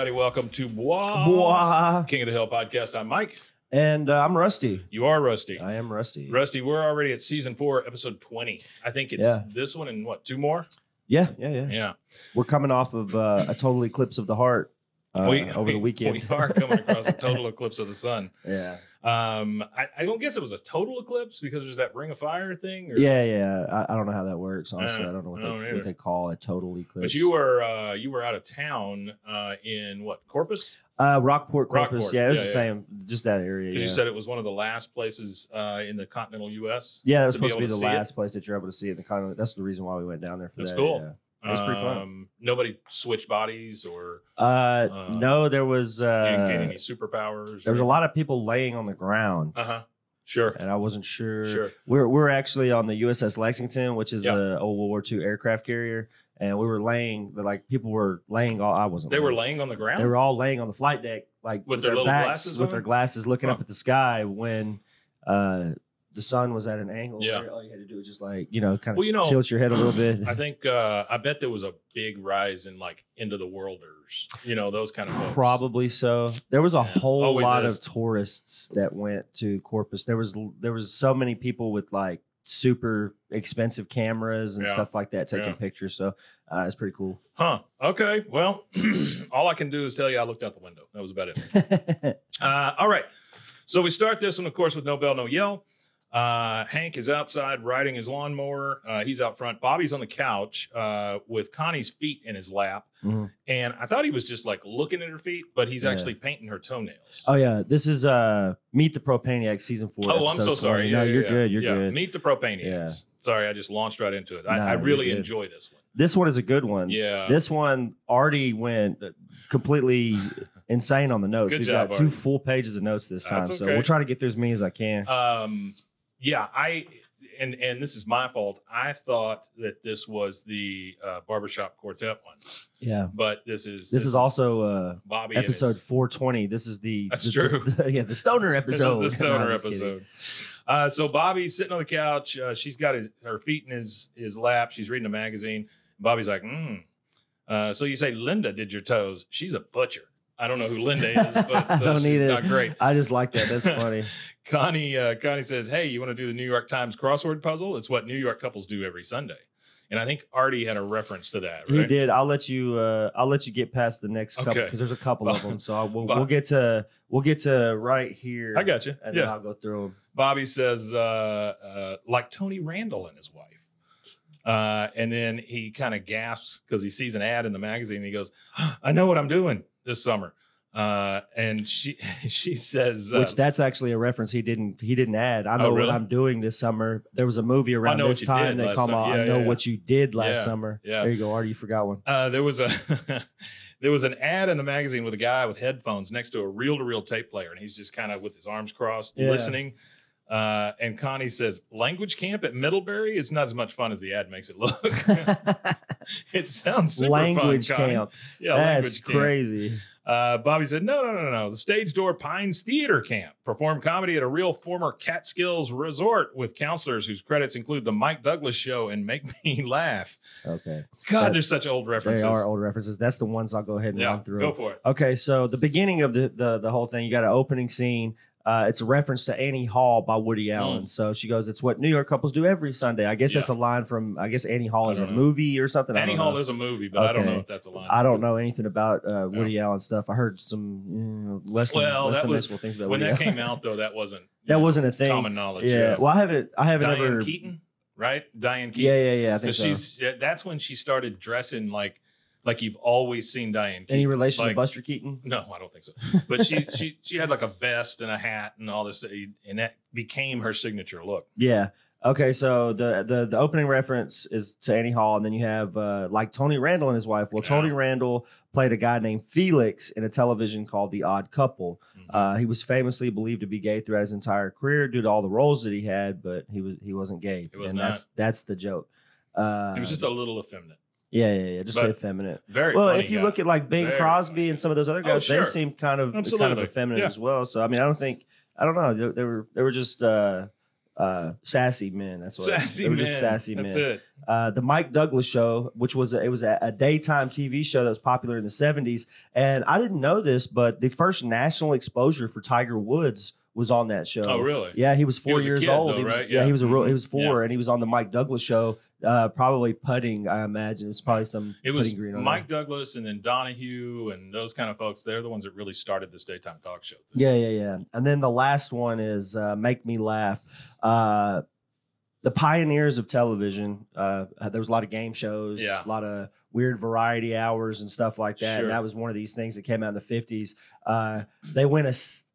Everybody, welcome to Bois, Bois. King of the Hill podcast. I'm Mike. And uh, I'm Rusty. You are Rusty. I am Rusty. Rusty, we're already at season four, episode 20. I think it's Yeah. this one and what, two more? Yeah, yeah, yeah. Yeah. We're coming off of uh, a total eclipse of the heart uh, We- over the weekend. We are coming across a total eclipse of the sun. yeah, Um, I, I don't guess it was a total eclipse because there's that ring of fire thing. Or, yeah, yeah. I, I don't know how that works. Honestly, Uh, I don't know what, don't they, what they call a total eclipse. But you were uh, you were out of town uh, in what Corpus? uh, Rockport, Corpus. Rockport, Yeah, it was yeah, the yeah. same. Just that area. Because Yeah. you said it was one of the last places uh, in the continental U.S. yeah, that was to be supposed to be, the see it. last place that you're able to see it in the continent. That's the reason why we went down there for That's that. cool. Pretty fun. Um, nobody switched bodies or Uh, Uh, no, there was you didn't gain uh, any superpowers. there was a lot of people laying on the ground, Uh huh. Sure. and I wasn't sure. Sure. We're we're actually on the USS Lexington, which is Yeah. a old World War II aircraft carrier, and we were laying. Like people were laying. All I wasn't. They were laying. laying on the ground. They were all laying on the flight deck, like With their little backs, glasses with on? their glasses, looking up at the sky when uh, the sun was at an angle. Yeah. where all you had to do was just like you know, kind of Well, you know, tilt your head a little bit. I think. Uh, I bet there was a big rise in like into the worlders. You know those kind of folks. Probably so. There was a whole always lot is. of tourists that went to Corpus. There was there was so many people with like super expensive cameras and Yeah. stuff like that taking Yeah. pictures. So uh, it's pretty cool. Huh. Okay. Well, all I can do is tell you I looked out the window. That was about it. Uh, all right. So we start this one, of course, with no bell, no yell. Uh, Hank is outside riding his lawnmower. Uh, he's out front. Bobby's on the couch uh, with Connie's feet in his lap. Mhm. And I thought he was just like looking at her feet, but he's Yeah. actually painting her toenails. oh yeah, this is uh Meet the Propaniacs season four. Oh, I'm so sorry. 20. No, Yeah, you're yeah, good. You're yeah. good. Meet the Propaniacs. Yeah. Sorry, I just launched right into it. I, I really enjoy this one. This one is a good one. Yeah. This one already went completely insane on the notes. Good We've job, got two Artie. full pages of notes this time, That's so we'll try to get through as many as I can. Um, yeah, I and and this is my fault. I thought that this was the uh, barbershop quartet one, yeah. but this is This, is also uh, Bobby episode his- 420. This is the That's the- true. the- yeah, the stoner This episode. is the stoner kidding. episode. Uh, so Bobby's sitting on the couch. Uh, she's got his her feet in his his lap. She's reading a magazine. Bobby's like, mm. uh, so you say Linda did your toes? She's a butcher. I don't know who Linda is, but uh, don't she's need it. not great. I just like that. That's funny. Connie uh, Connie says, "Hey, you want to do the New York Times crossword puzzle? It's what New York couples do every Sunday." And I think Artie had a reference to that, right? He did. I'll let you. Uh, I'll let you get past the next couple Okay. because there's a couple of them. So I, we'll, we'll get to we'll get to right here. I got you. and then Yeah. I'll go through them. Bobby says, uh, uh, like Tony Randall and his wife. Uh, and then he kind of gasps because he sees an ad in the magazine. And he goes, "I know what I'm doing this summer." Uh, and she she says, uh, Which that's actually a reference he didn't he didn't add. I Oh, know really? what I'm doing this summer. There was a movie around this time they last out. Yeah, I know yeah, what you did last summer. yeah. There you go, Artie. You forgot one. uh, there was a there was an ad in the magazine with a guy with headphones next to a reel-to-reel tape player, and he's just kind of with his arms crossed, listening. Uh, and Connie says, language camp at Middlebury is not as much fun as the ad makes it look. it sounds super Language fun, camp. Yeah, That's language camp. crazy. Uh, Bobby said, no, no, no, no. The Stage Door Pines Theater Camp. Perform comedy at a real former Catskills resort with counselors whose credits include The Mike Douglas Show and Make Me Laugh. Okay. God, That- there's such old references. They are old references. That's the ones I'll go ahead and yeah, run through. go for it. Okay, so the beginning of the the, the whole thing, you got an opening scene. Uh, it's a reference to Annie Hall by Woody Allen. So she goes, "It's what New York couples do every Sunday." I guess Mm. Yeah. that's a line from. I guess Annie Hall is a know. movie or something. Annie Hall know. is a movie, but I don't know if that's a line. I don't know anything about uh, Woody Allen stuff. I heard some you know, less than, Well, less that than was- things about when Woody that Allen. came out, though, that wasn't that know, wasn't a thing. common knowledge. yeah. Well, I haven't. I haven't Diane ever. Keaton, right? Diane Keaton. Yeah, yeah, yeah. I think so. she's yeah, that's when she started dressing like like you've always seen Diane. Keaton. Any relation like, to Buster Keaton? No, I don't think so. But she she she had like a vest and a hat and all this, and that became her signature look. Yeah. Okay, so the, the the opening reference is to Annie Hall, and then you have uh, like Tony Randall and his wife. Well, Tony Yeah. Randall played a guy named Felix in a television called The Odd Couple. Mhm. Uh, he was famously believed to be gay throughout his entire career due to all the roles that he had, but he was he wasn't gay, was and not. that's that's the joke. Uh, he was just a little effeminate. Yeah, yeah, yeah, just but effeminate. Very Well, funny if you guy. look at like Bing Very Crosby and some of those other Oh, guys, sure. they seem kind of kind of effeminate Yeah. as well. So I mean, I don't think I don't know. They, they were they were just uh, uh, sassy men. That's what sassy they were man. just sassy That's men. it. Uh, the Mike Douglas show, which was a, it was a, a daytime TV show that was popular in the '70s, and I didn't know this, but the first national exposure for Tiger Woods was on that show. Oh, really? Yeah, he was four was years kid, old. though, he was, right? yeah. Yeah. he was a real, he Mhm. was four, and he was on the Mike Douglas show, uh, probably putting. I imagine it was probably some It was putting green on Mike there. Douglas and then Donahue and those kind of folks. They're the ones that really started this daytime talk show. thing. Yeah, yeah, yeah. And then the last one is uh, Make Me Laugh. Uh, the pioneers of television. Uh, there was a lot of game shows, Yeah. a lot of weird variety hours and stuff like that. Sure. And that was one of these things that came out in the fifties. Uh, they win a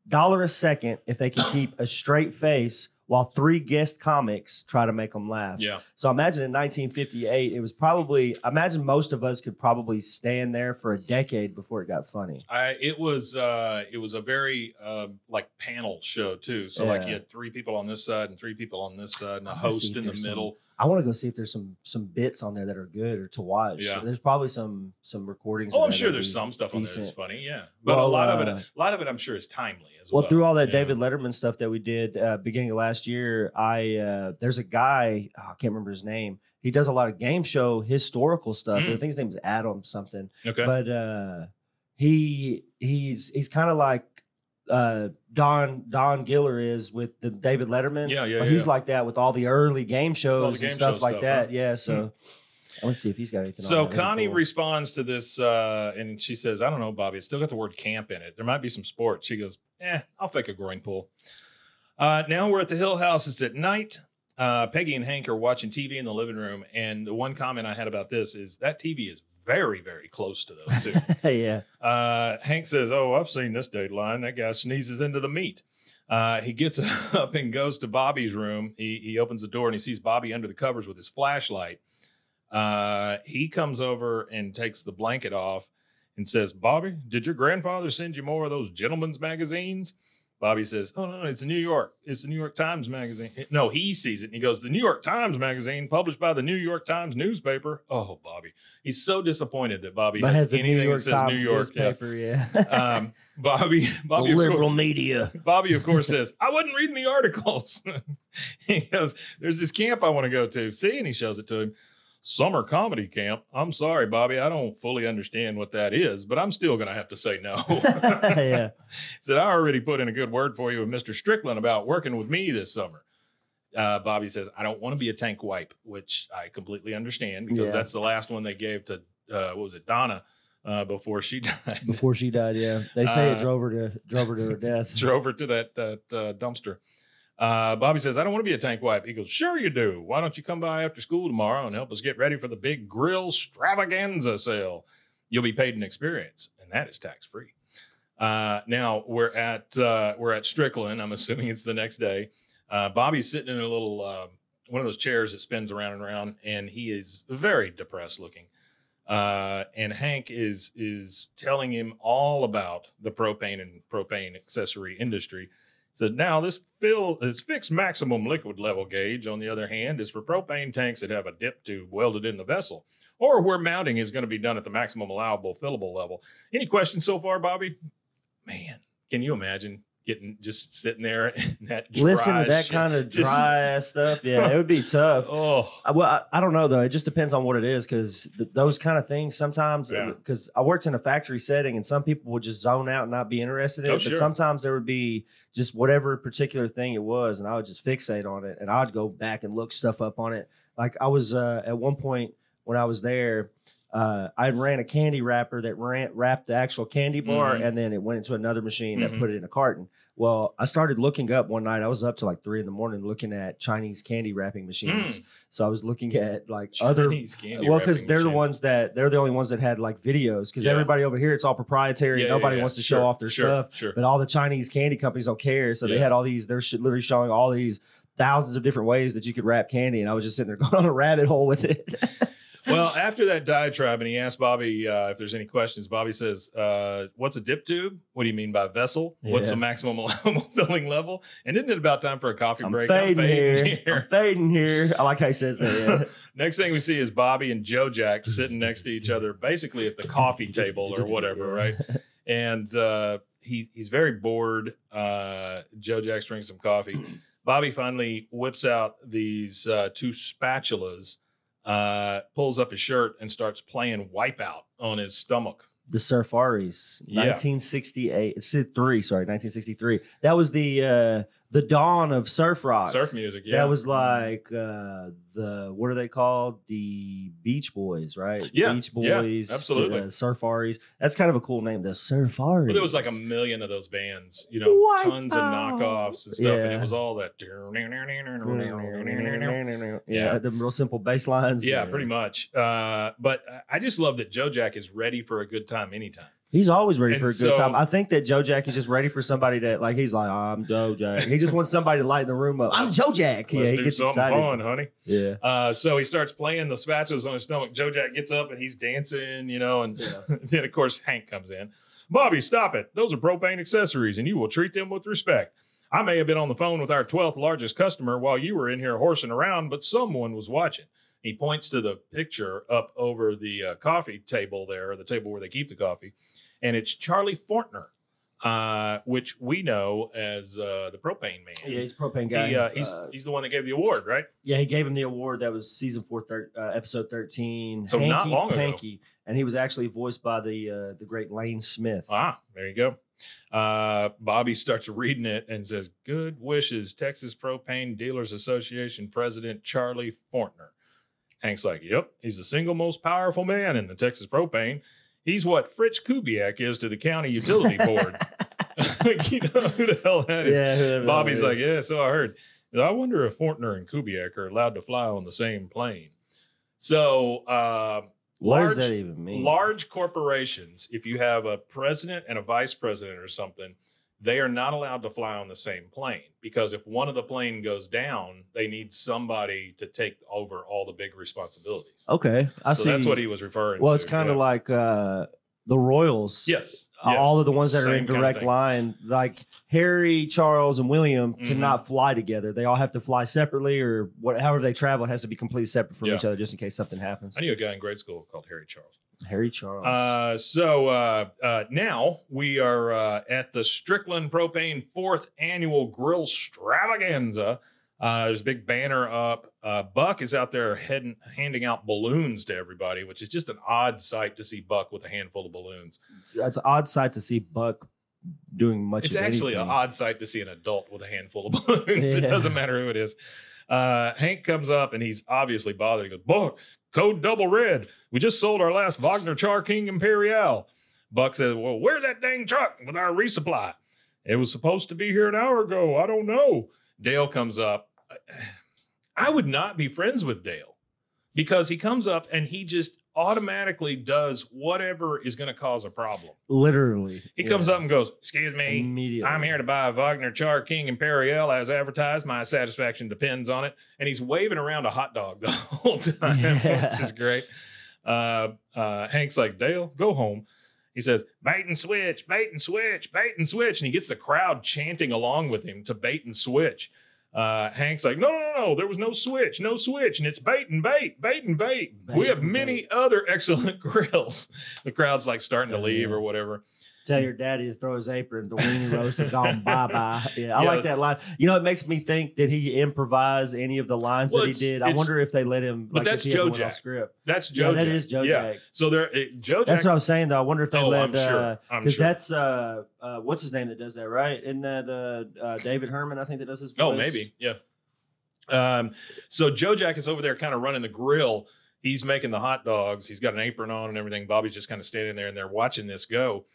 dollar a second if they can keep a straight face while three guest comics try to make them laugh. Yeah. So imagine in 1958, it was probably. Imagine most of us could probably stand there for a decade before it got funny. I it was uh it was a very um like panel show too. So like you had three people on this side and three people on this side and a host in the there's some- middle. I want to go see if there's some some bits on there that are good or to watch. Yeah. There's probably some some recordings. Oh, I'm sure there's some stuff on there that's funny, yeah. But Well, a lot of uh, it, a lot of it, I'm sure is timely as well. Well, through all that Yeah. David Letterman stuff that we did uh, beginning of last year, I uh, there's a guy oh, I can't remember his name. He does a lot of game show historical stuff. Mm. I think his name is Adam something. Okay. But uh, he he's he's kind of like uh, Don Don Giller is with the David Letterman. yeah, yeah, but yeah. he's like that with all the early game shows game and stuff show like stuff, that. huh? Yeah, so I want to see if he's got anything. So on that. That'd be Connie responds to this, uh, and she says, "I don't know, Bobby. It's still got the word camp in it. There might be some sports." She goes, "Eh, I'll fake a groin pull." Uh, now we're at the Hill House. It's at night. Uh, Peggy and Hank are watching TV in the living room, and the one comment I had about this is that TV is very, very close to those two. yeah, Uh, Hank says, "Oh, I've seen this dateline. That guy sneezes into the meat." Uh, he gets up and goes to Bobby's room. He he opens the door and he sees Bobby under the covers with his flashlight. Uh, he comes over and takes the blanket off and says, "Bobby, did your grandfather send you more of those gentlemen's magazines?" Bobby says, "Oh no, it's the New York. It's the New York Times magazine." No, he sees it and he goes, "The New York Times magazine, published by the New York Times newspaper." Oh, Bobby, he's so disappointed that Bobby but has, has the anything New York that says Times New York. Newspaper. Yeah, Um, Bobby, Bobby, liberal course, media. Bobby, of course, says, "I wasn't reading the articles." he goes, "There's this camp I want to go to." See, and he shows it to him. Summer comedy camp. I'm sorry, Bobby. I don't fully understand what that is, but I'm still going to have to say no. yeah, said, I already put in a good word for you with Mr. Strickland about working with me this summer. Uh, Bobby says, I don't want to be a tank wipe, which I completely understand because Yeah. that's the last one they gave to, uh, what was it, Donna, uh, before she died. before she died. Yeah, they say Uh, it drove her to drove her to her death. drove her to that, that uh, dumpster. Uh, Bobby says, I don't want to be a tank wipe. He goes, Sure, you do. Why don't you come by after school tomorrow and help us get ready for the big grill stravaganza sale? You'll be paid in experience, and that is tax free. Uh, now we're at uh, we're at Strickland. I'm assuming it's the next day. Uh, Bobby's sitting in a little uh, one of those chairs that spins around and around, and he is very depressed looking. Uh, and Hank is is telling him all about the propane and propane accessory industry. So now this fill this fixed maximum liquid level gauge, on the other hand, is for propane tanks that have a dip tube welded in the vessel, or where mounting is going to be done at the maximum allowable fillable level. Any questions so far, Bobby? Man, can you imagine getting just sitting there in that dry Listen to that shit? kind of Just- dry ass stuff. Yeah, it would be tough. Oh, I, well, I, I don't know though. It just depends on what it is because th- those kind of things sometimes. Yeah. Because I worked in a factory setting, and some people would just zone out and not be interested in Oh, it. sure. But sometimes there would be just whatever particular thing it was, and I would just fixate on it, and I'd go back and look stuff up on it. Like I was uh, at one point when I was there. Uh, I ran a candy wrapper that ran, wrapped the actual candy bar, Mhm. and then it went into another machine that put it in a carton. Well, I started looking up one night. I was up to like three in the morning looking at Chinese candy wrapping machines. So I was looking at like other Chinese candy well, because they're the ones that they're the only ones that had like videos. Because Yeah. everybody over here, it's all proprietary. Yeah, Nobody yeah. wants to show Sure, off their sure, stuff. Sure. But all the Chinese candy companies don't care. So they had all these. They're literally showing all these thousands of different ways that you could wrap candy, and I was just sitting there going on a rabbit hole with it. well, after that diatribe, and he asked Bobby uh, if there's any questions. Bobby says, uh, "What's a dip tube? What do you mean by vessel? What's the maximum allowable filling level? And isn't it about time for a coffee I'm break? fading, here. I'm fading here. I like how he says that. Next thing we see is Bobby and Joe Jack sitting next to each other, basically at the coffee table or whatever, right? And uh, he, he's very bored. Uh, Joe Jack's drinking some coffee. Bobby finally whips out these uh, two spatulas, uh, pulls up his shirt, and starts playing Wipeout on his stomach. the Surfaris, Yeah. 1968. It's three. Sorry, 1963. That was the uh, the dawn of surf rock. Surf music, yeah. That was like uh, the what are they called? The Beach Boys, right? Yeah, Beach yeah, Boys, absolutely. uh, Surfaris. That's kind of a cool name. The Surfaris. Well, there was like a million of those bands, you know, Wipe tons of knockoffs and stuff, and it was all that. yeah, Yeah. the real simple bass lines. Yeah, pretty much. Uh, but I just love that Joe Jack is ready for a good time anytime. He's always ready And for a good time. I think that Joe Jack is just ready for somebody that like he's like, I'm Joe Jack. He just wants somebody to lighten the room up. I'm Joe Jack. Let's yeah, he gets excited. fun, honey. Yeah. Uh, so he starts playing the spatulas on his stomach. Joe Jack gets up and he's dancing, you know, and then of course Hank comes in. Bobby, stop it. Those are propane accessories and you will treat them with respect. I may have been on the phone with our 12th largest customer while you were in here horsing around, but someone was watching. He points to the picture up over the uh, coffee table there, or the table where they keep the coffee, and it's Charlie Fortner, uh, which we know as uh, the propane man. Yeah, he's a propane guy. He, uh, he's Uh, he's the one that gave the award, right? yeah, he gave him the award. That was season four, thir- uh, episode thirteen. So not long ago. Hanky, and he was actually voiced by the uh, the great Lane Smith. Ah, there you go. Uh, Bobby starts reading it and says, "Good wishes, Texas Propane Dealers Association President Charlie Fortner." Hank's like, "Yep, he's the single most powerful man in the Texas Propane. He's what Fritz Kubiak is to the county utility board. You know who the hell that is?" yeah, Bobby's like, "Yeah, so I heard." I wonder if Fortner and Kubiak are allowed to fly on the same plane. So, uh, what large- does that even mean? large corporations, if you have a president and a vice president or something, they are not allowed to fly on the same plane because if one of the plane goes down, they need somebody to take over all the big responsibilities. Okay, I so see. that's what he was referring to. Well, to. it's kind of yeah. like uh, the Royals. yes, Uh, yes. all of the ones that are in Same kind of direct line, like Harry, Charles, and William, Mhm. cannot fly together. They all have to fly separately, or what, however they travel has to be completely separate from Yeah. each other, just in case something happens. I knew a guy in grade school called Harry Charles. Harry Charles. Uh, so uh, uh, now we are uh, at the Strickland Propane fourth annual grill extravaganza. Uh, there's a big banner up. Uh, Buck is out there heading, handing out balloons to everybody, which is just an odd sight to see Buck with a handful of balloons. That's an odd sight to see Buck doing much. It's of actually an odd sight to see an adult with a handful of balloons. It doesn't matter who it is. Uh, Hank comes up and he's obviously bothered. He goes, Buck, code double red. We just sold our last Wagner Char King Imperial. Buck says, Well, where's that dang truck with our resupply? It was supposed to be here an hour ago. I don't know. Dale comes up. I would not be friends with Dale because he comes up and he just automatically does whatever is going to cause a problem. Literally, He comes up and goes, Excuse me, immediately. I'm here to buy a Wagner Char King Imperial as advertised. My satisfaction depends on it. And he's waving around a hot dog the whole time, Yeah. which is great. Uh, uh, Hank's like, Dale, go home. he says, bait and switch, bait and switch, bait and switch. And he gets the crowd chanting along with him to bait and switch. Uh, Hank's like, no, no, no, there was no switch, no switch. And it's bait and bait, bait and bait. Bait we have many bait. other excellent grills. The crowd's like starting to leave or whatever. Tell your daddy to throw his apron. The weenie roast is gone. bye bye. Yeah, I Yeah. like that line. You know, it makes me think. Did he improvise any of the lines Well, that he did? I wonder if they let him. But like, that's Joe Jack. Script. That's Joe Yeah, that is Joe yeah. Jack. So there, it, Joe Jack. That's what I'm saying. Though I wonder if they Oh, let. I'm sure. I'm Because sure. that's uh, uh, what's his name that does that, right? Isn't that uh, uh, David Herman? I think that does his. Oh, maybe. Yeah. Um, so Joe Jack is over there kind of running the grill. He's making the hot dogs. He's got an apron on and everything. Bobby's just kind of standing there and they're watching this go.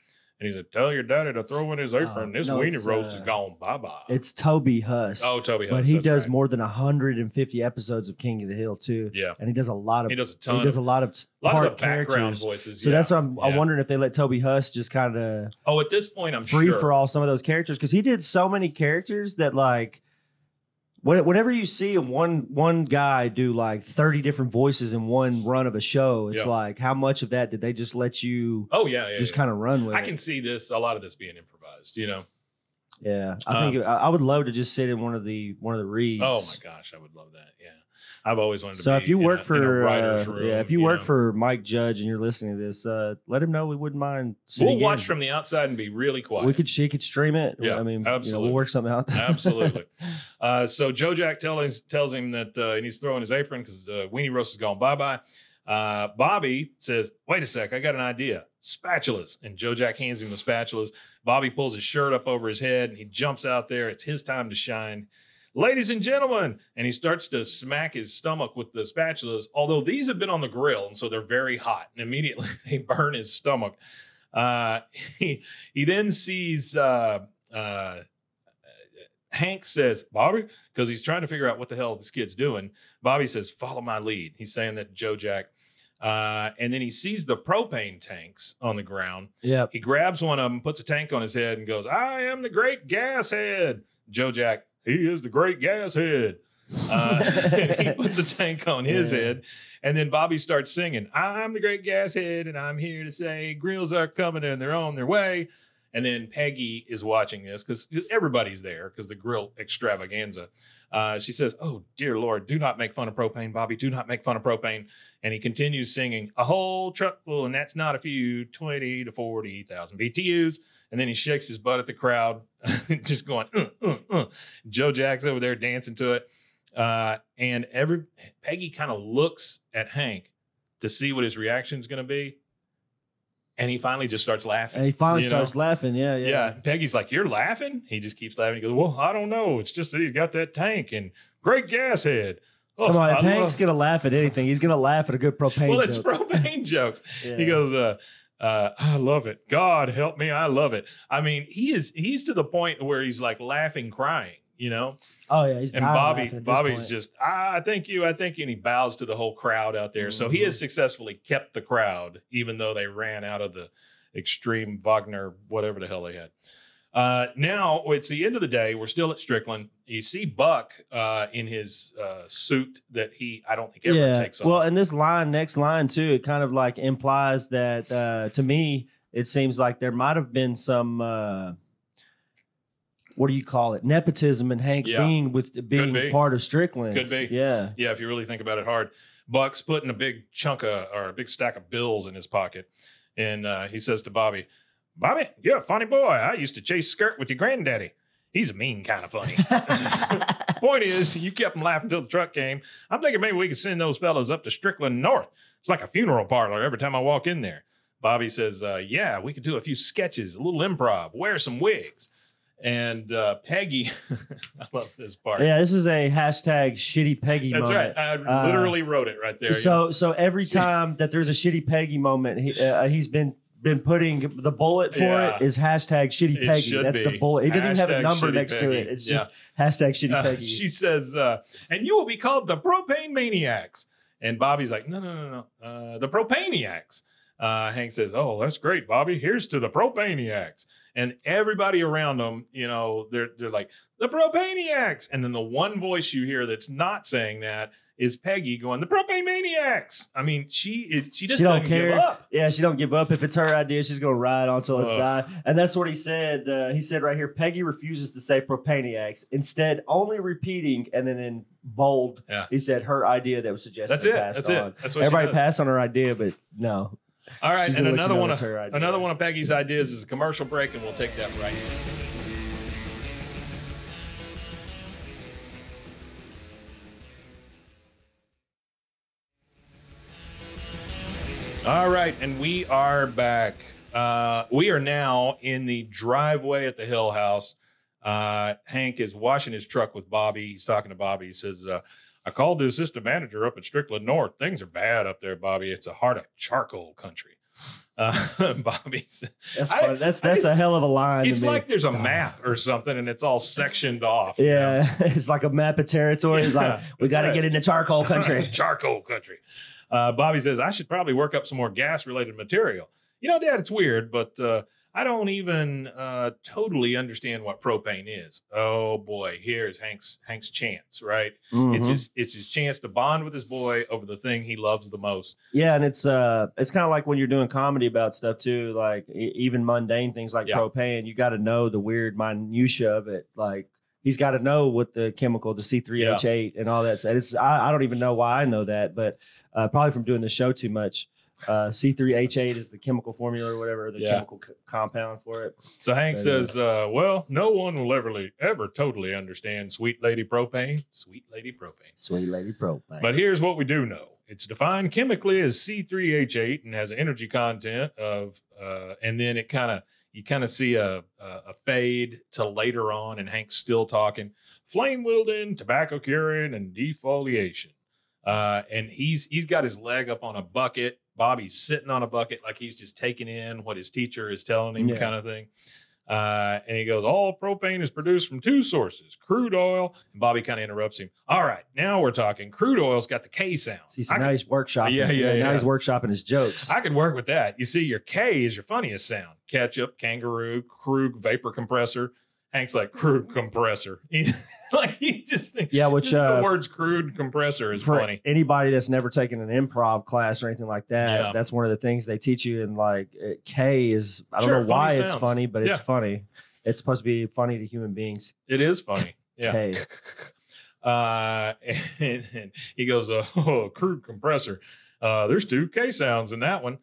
And he said, Tell your daddy to throw in his apron. Oh, this no, weenie roast uh, is gone. Bye bye. It's Toby Huss. Oh, Toby Huss. but he does right. more than 150 episodes of King of the Hill too, Yeah. and he does a lot of He does a ton. he does a lot of a lot of background voices. So yeah. that's what I'm, I'm wondering if they let Toby Huss just kind of Oh, at this point, I'm free sure. for all some of those characters because he did so many characters that like whenever you see one one guy do like 30 different voices in one run of a show it's Yeah. like how much of that did they just let you Oh, yeah. yeah just yeah. kind of run with I it? can see this, a lot of this being improvised, you know? yeah i um, think I, I would love to just sit in one of the one of the reads Oh, my gosh. I would love that. Yeah. I've always wanted to so be if you work a- for writer's uh, room, yeah if you work know? for mike judge and you're listening to this uh let him know we wouldn't mind We'll watch in. from the outside and be really quiet. we could she could stream it Yeah, i mean you know, absolutely. we'll work something out Absolutely. Uh, so Joe Jack tells tells him that uh, he needs to throw in his apron because uh, weenie roast is gone bye bye. Uh, Bobby says, "Wait a sec, I got an idea. Spatulas." And Joe Jack hands him the spatulas. Bobby pulls his shirt up over his head and he jumps out there. It's his time to shine. Ladies and gentlemen, and he starts to smack his stomach with the spatulas. Although these have been on the grill, and so they're very hot, and immediately they burn his stomach. Uh, he he then sees uh, uh, Hank says, Bobby, because he's trying to figure out what the hell this kid's doing. Bobby says, Follow my lead. He's saying that to Joe Jack. Uh, and then he sees the propane tanks on the ground. yep He grabs one of them, puts a tank on his head, and goes, I am the great gas head. Joe Jack, he is the great gas head. Uh, he puts a tank on his Yeah. head. And then Bobby starts singing, I'm the great gas head, and I'm here to say grills are coming and they're on their way. And then Peggy is watching this because everybody's there because the grill extravaganza. Uh, she says, Oh, dear Lord, do not make fun of propane, Bobby. Do not make fun of propane. And he continues singing, A whole truck full, and that's not a few, 20 to 40,000 BTUs. And then he shakes his butt at the crowd, just going, uh, uh, uh. Joe Jack's over there dancing to it. Uh, and every Peggy kind of looks at Hank to see what his reaction is going to be. And he finally just starts laughing. and he finally you know? starts laughing yeah yeah Yeah. Peggy's like, You're laughing? He just keeps laughing. He goes, Well, I don't know. It's just that he's got that tank and great gas head. Oh, Come on, if I Hank's love- gonna laugh at anything, he's gonna laugh at a good propane Well, it's joke. propane jokes. Yeah. He goes, uh, uh, I love it. God help me, I love it. I mean, he is he's to the point where he's like laughing, crying, you know? "Oh yeah, he's And Bobby, laughing at this Bobby's point. just, ah, I thank you, I thank you. And he bows to the whole crowd out there. So he has successfully kept the crowd, even though they ran out of the extreme Wagner, whatever the hell they had. Uh, now it's the end of the day. We're still at Strickland. You see Buck uh, in his uh, suit that he, I don't think ever yeah. takes off. Well, and this line, next line too, it kind of like implies that uh, to me, it seems like there might have been some. What do you call it? Nepotism and Hank Yeah. being with being be. part of Strickland. Could be. Yeah. Yeah, if you really think about it hard. Buck's putting a big chunk of or a big stack of bills in his pocket. And uh, he says to Bobby, Bobby, you're a funny boy. I used to chase skirt with your granddaddy. He's a mean kind of funny. Point is, you kept him laughing until the truck came. I'm thinking maybe we could send those fellas up to Strickland North. It's like a funeral parlor every time I walk in there. Bobby says, uh, Yeah, we could do a few sketches, a little improv, wear some wigs. And uh, Peggy, I love this part. yeah. This is a hashtag shitty Peggy That's moment. right. I Uh, literally wrote it right there. So so every time that there's a shitty Peggy moment, he, uh, he's been been putting the bullet for Yeah. it is hashtag shitty Peggy. That's be. the bullet. He didn't even have a number next to it. It's Yeah. just hashtag shitty Uh, Peggy. she says, uh, and you will be called the propane maniacs. And Bobby's like, no, no, no, no, uh, the propaniacs. uh, Hank says, "Oh, that's great, Bobby. Here's to the propaniacs." And everybody around them, you know, they're they're like the propaniacs. And then the one voice you hear that's not saying that is Peggy going, "The propane maniacs." I mean, she it, she just She don't doesn't give up. Yeah, she don't give up. If it's her idea, she's gonna ride on until it's Ugh. die. And that's what he said. Uh, he said right here, Peggy refuses to say propaniacs, instead only repeating and then in bold, Yeah. he said her idea that was suggested. That's it. passed That's on. it. That's what Everybody passed on her idea, but no. All right, She's and gonna you another know one of idea. another one of Peggy's ideas is a commercial break, and we'll take that right here. All right, and we are back. Uh, we are now in the driveway at the Hill House. Uh, Hank is washing his truck with Bobby. He's talking to Bobby. He says, uh, I called the assistant manager up at Strickland North. Things are bad up there, Bobby. It's a heart of charcoal country. Uh, Bobby said, That's I-. That's I that's a hell of a line. it's like there's a map or something and it's all sectioned off. you know? Yeah, it's like a map of territory. It's Yeah, like we got to get into charcoal country. charcoal country. Uh, Bobby says, I should probably work up some more gas related material. You know, Dad, it's weird, but uh, I don't even uh, totally understand what propane is. Oh boy, here's Hank's Hank's chance, right? It's Mhm. his it's his chance to bond with his boy over the thing he loves the most. Yeah, and it's uh, it's kind of like when you're doing comedy about stuff too, like e- even mundane things like Yeah. propane. You got to know the weird minutia of it. Like he's got to know what the chemical, the C3H8, and all that. And it's I, I don't even know why I know that, but uh, probably from doing the show too much. Uh, C3H8 is the chemical formula or whatever, the Yeah. chemical c- compound for it. So Hank But, says, uh, "Well, no one will ever ever totally understand sweet lady propane, sweet lady propane." Sweet lady propane. But here's what we do know. It's defined chemically as C3H8 and has an energy content of, uh, and then it kind of, you kind of see a, a, a fade to later on, and Hank's still talking flame wielding, tobacco curing, and defoliation. Uh, and he's he's got his leg up on a bucket. Bobby's sitting on a bucket like he's just taking in what his teacher is telling him, Yeah. kind of thing. Uh, and he goes, All propane is produced from two sources crude oil. And Bobby kind of interrupts him. All right, now we're talking. Crude oil's got the K sound. See, so I, now could, he's workshopping. Yeah, yeah, yeah. Now he's workshopping his jokes. I could work with that. You see, your K is your funniest sound ketchup, kangaroo, crude vapor compressor. Hank's like, crude compressor. He's like, he just thinks, yeah, which just uh, the words crude compressor is for funny. anybody that's never taken an improv class or anything like that, Yeah. that's one of the things they teach you. And like K is, I don't Sure, know why funny it's funny, but it's Yeah. funny. It's supposed to be funny to human beings. It is funny. Yeah. K. Uh, and, and he goes, uh, oh, crude compressor. Uh, there's two K sounds in that one.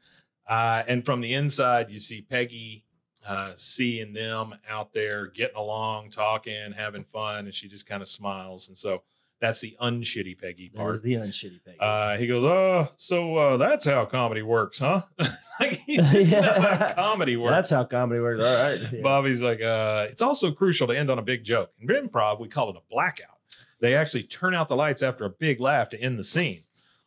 Uh, and from the inside, you see Peggy uh, seeing them out there getting along, talking, having fun, and she just kind of smiles. And so that's the unshitty Peggy part. is the unshitty Peggy. Uh, he goes, oh, so uh, that's how comedy works, huh? like Yeah. comedy works. that's how comedy works. All right. Yeah. Bobby's like, uh, it's also crucial to end on a big joke. In improv, we call it a blackout. They actually turn out the lights after a big laugh to end the scene.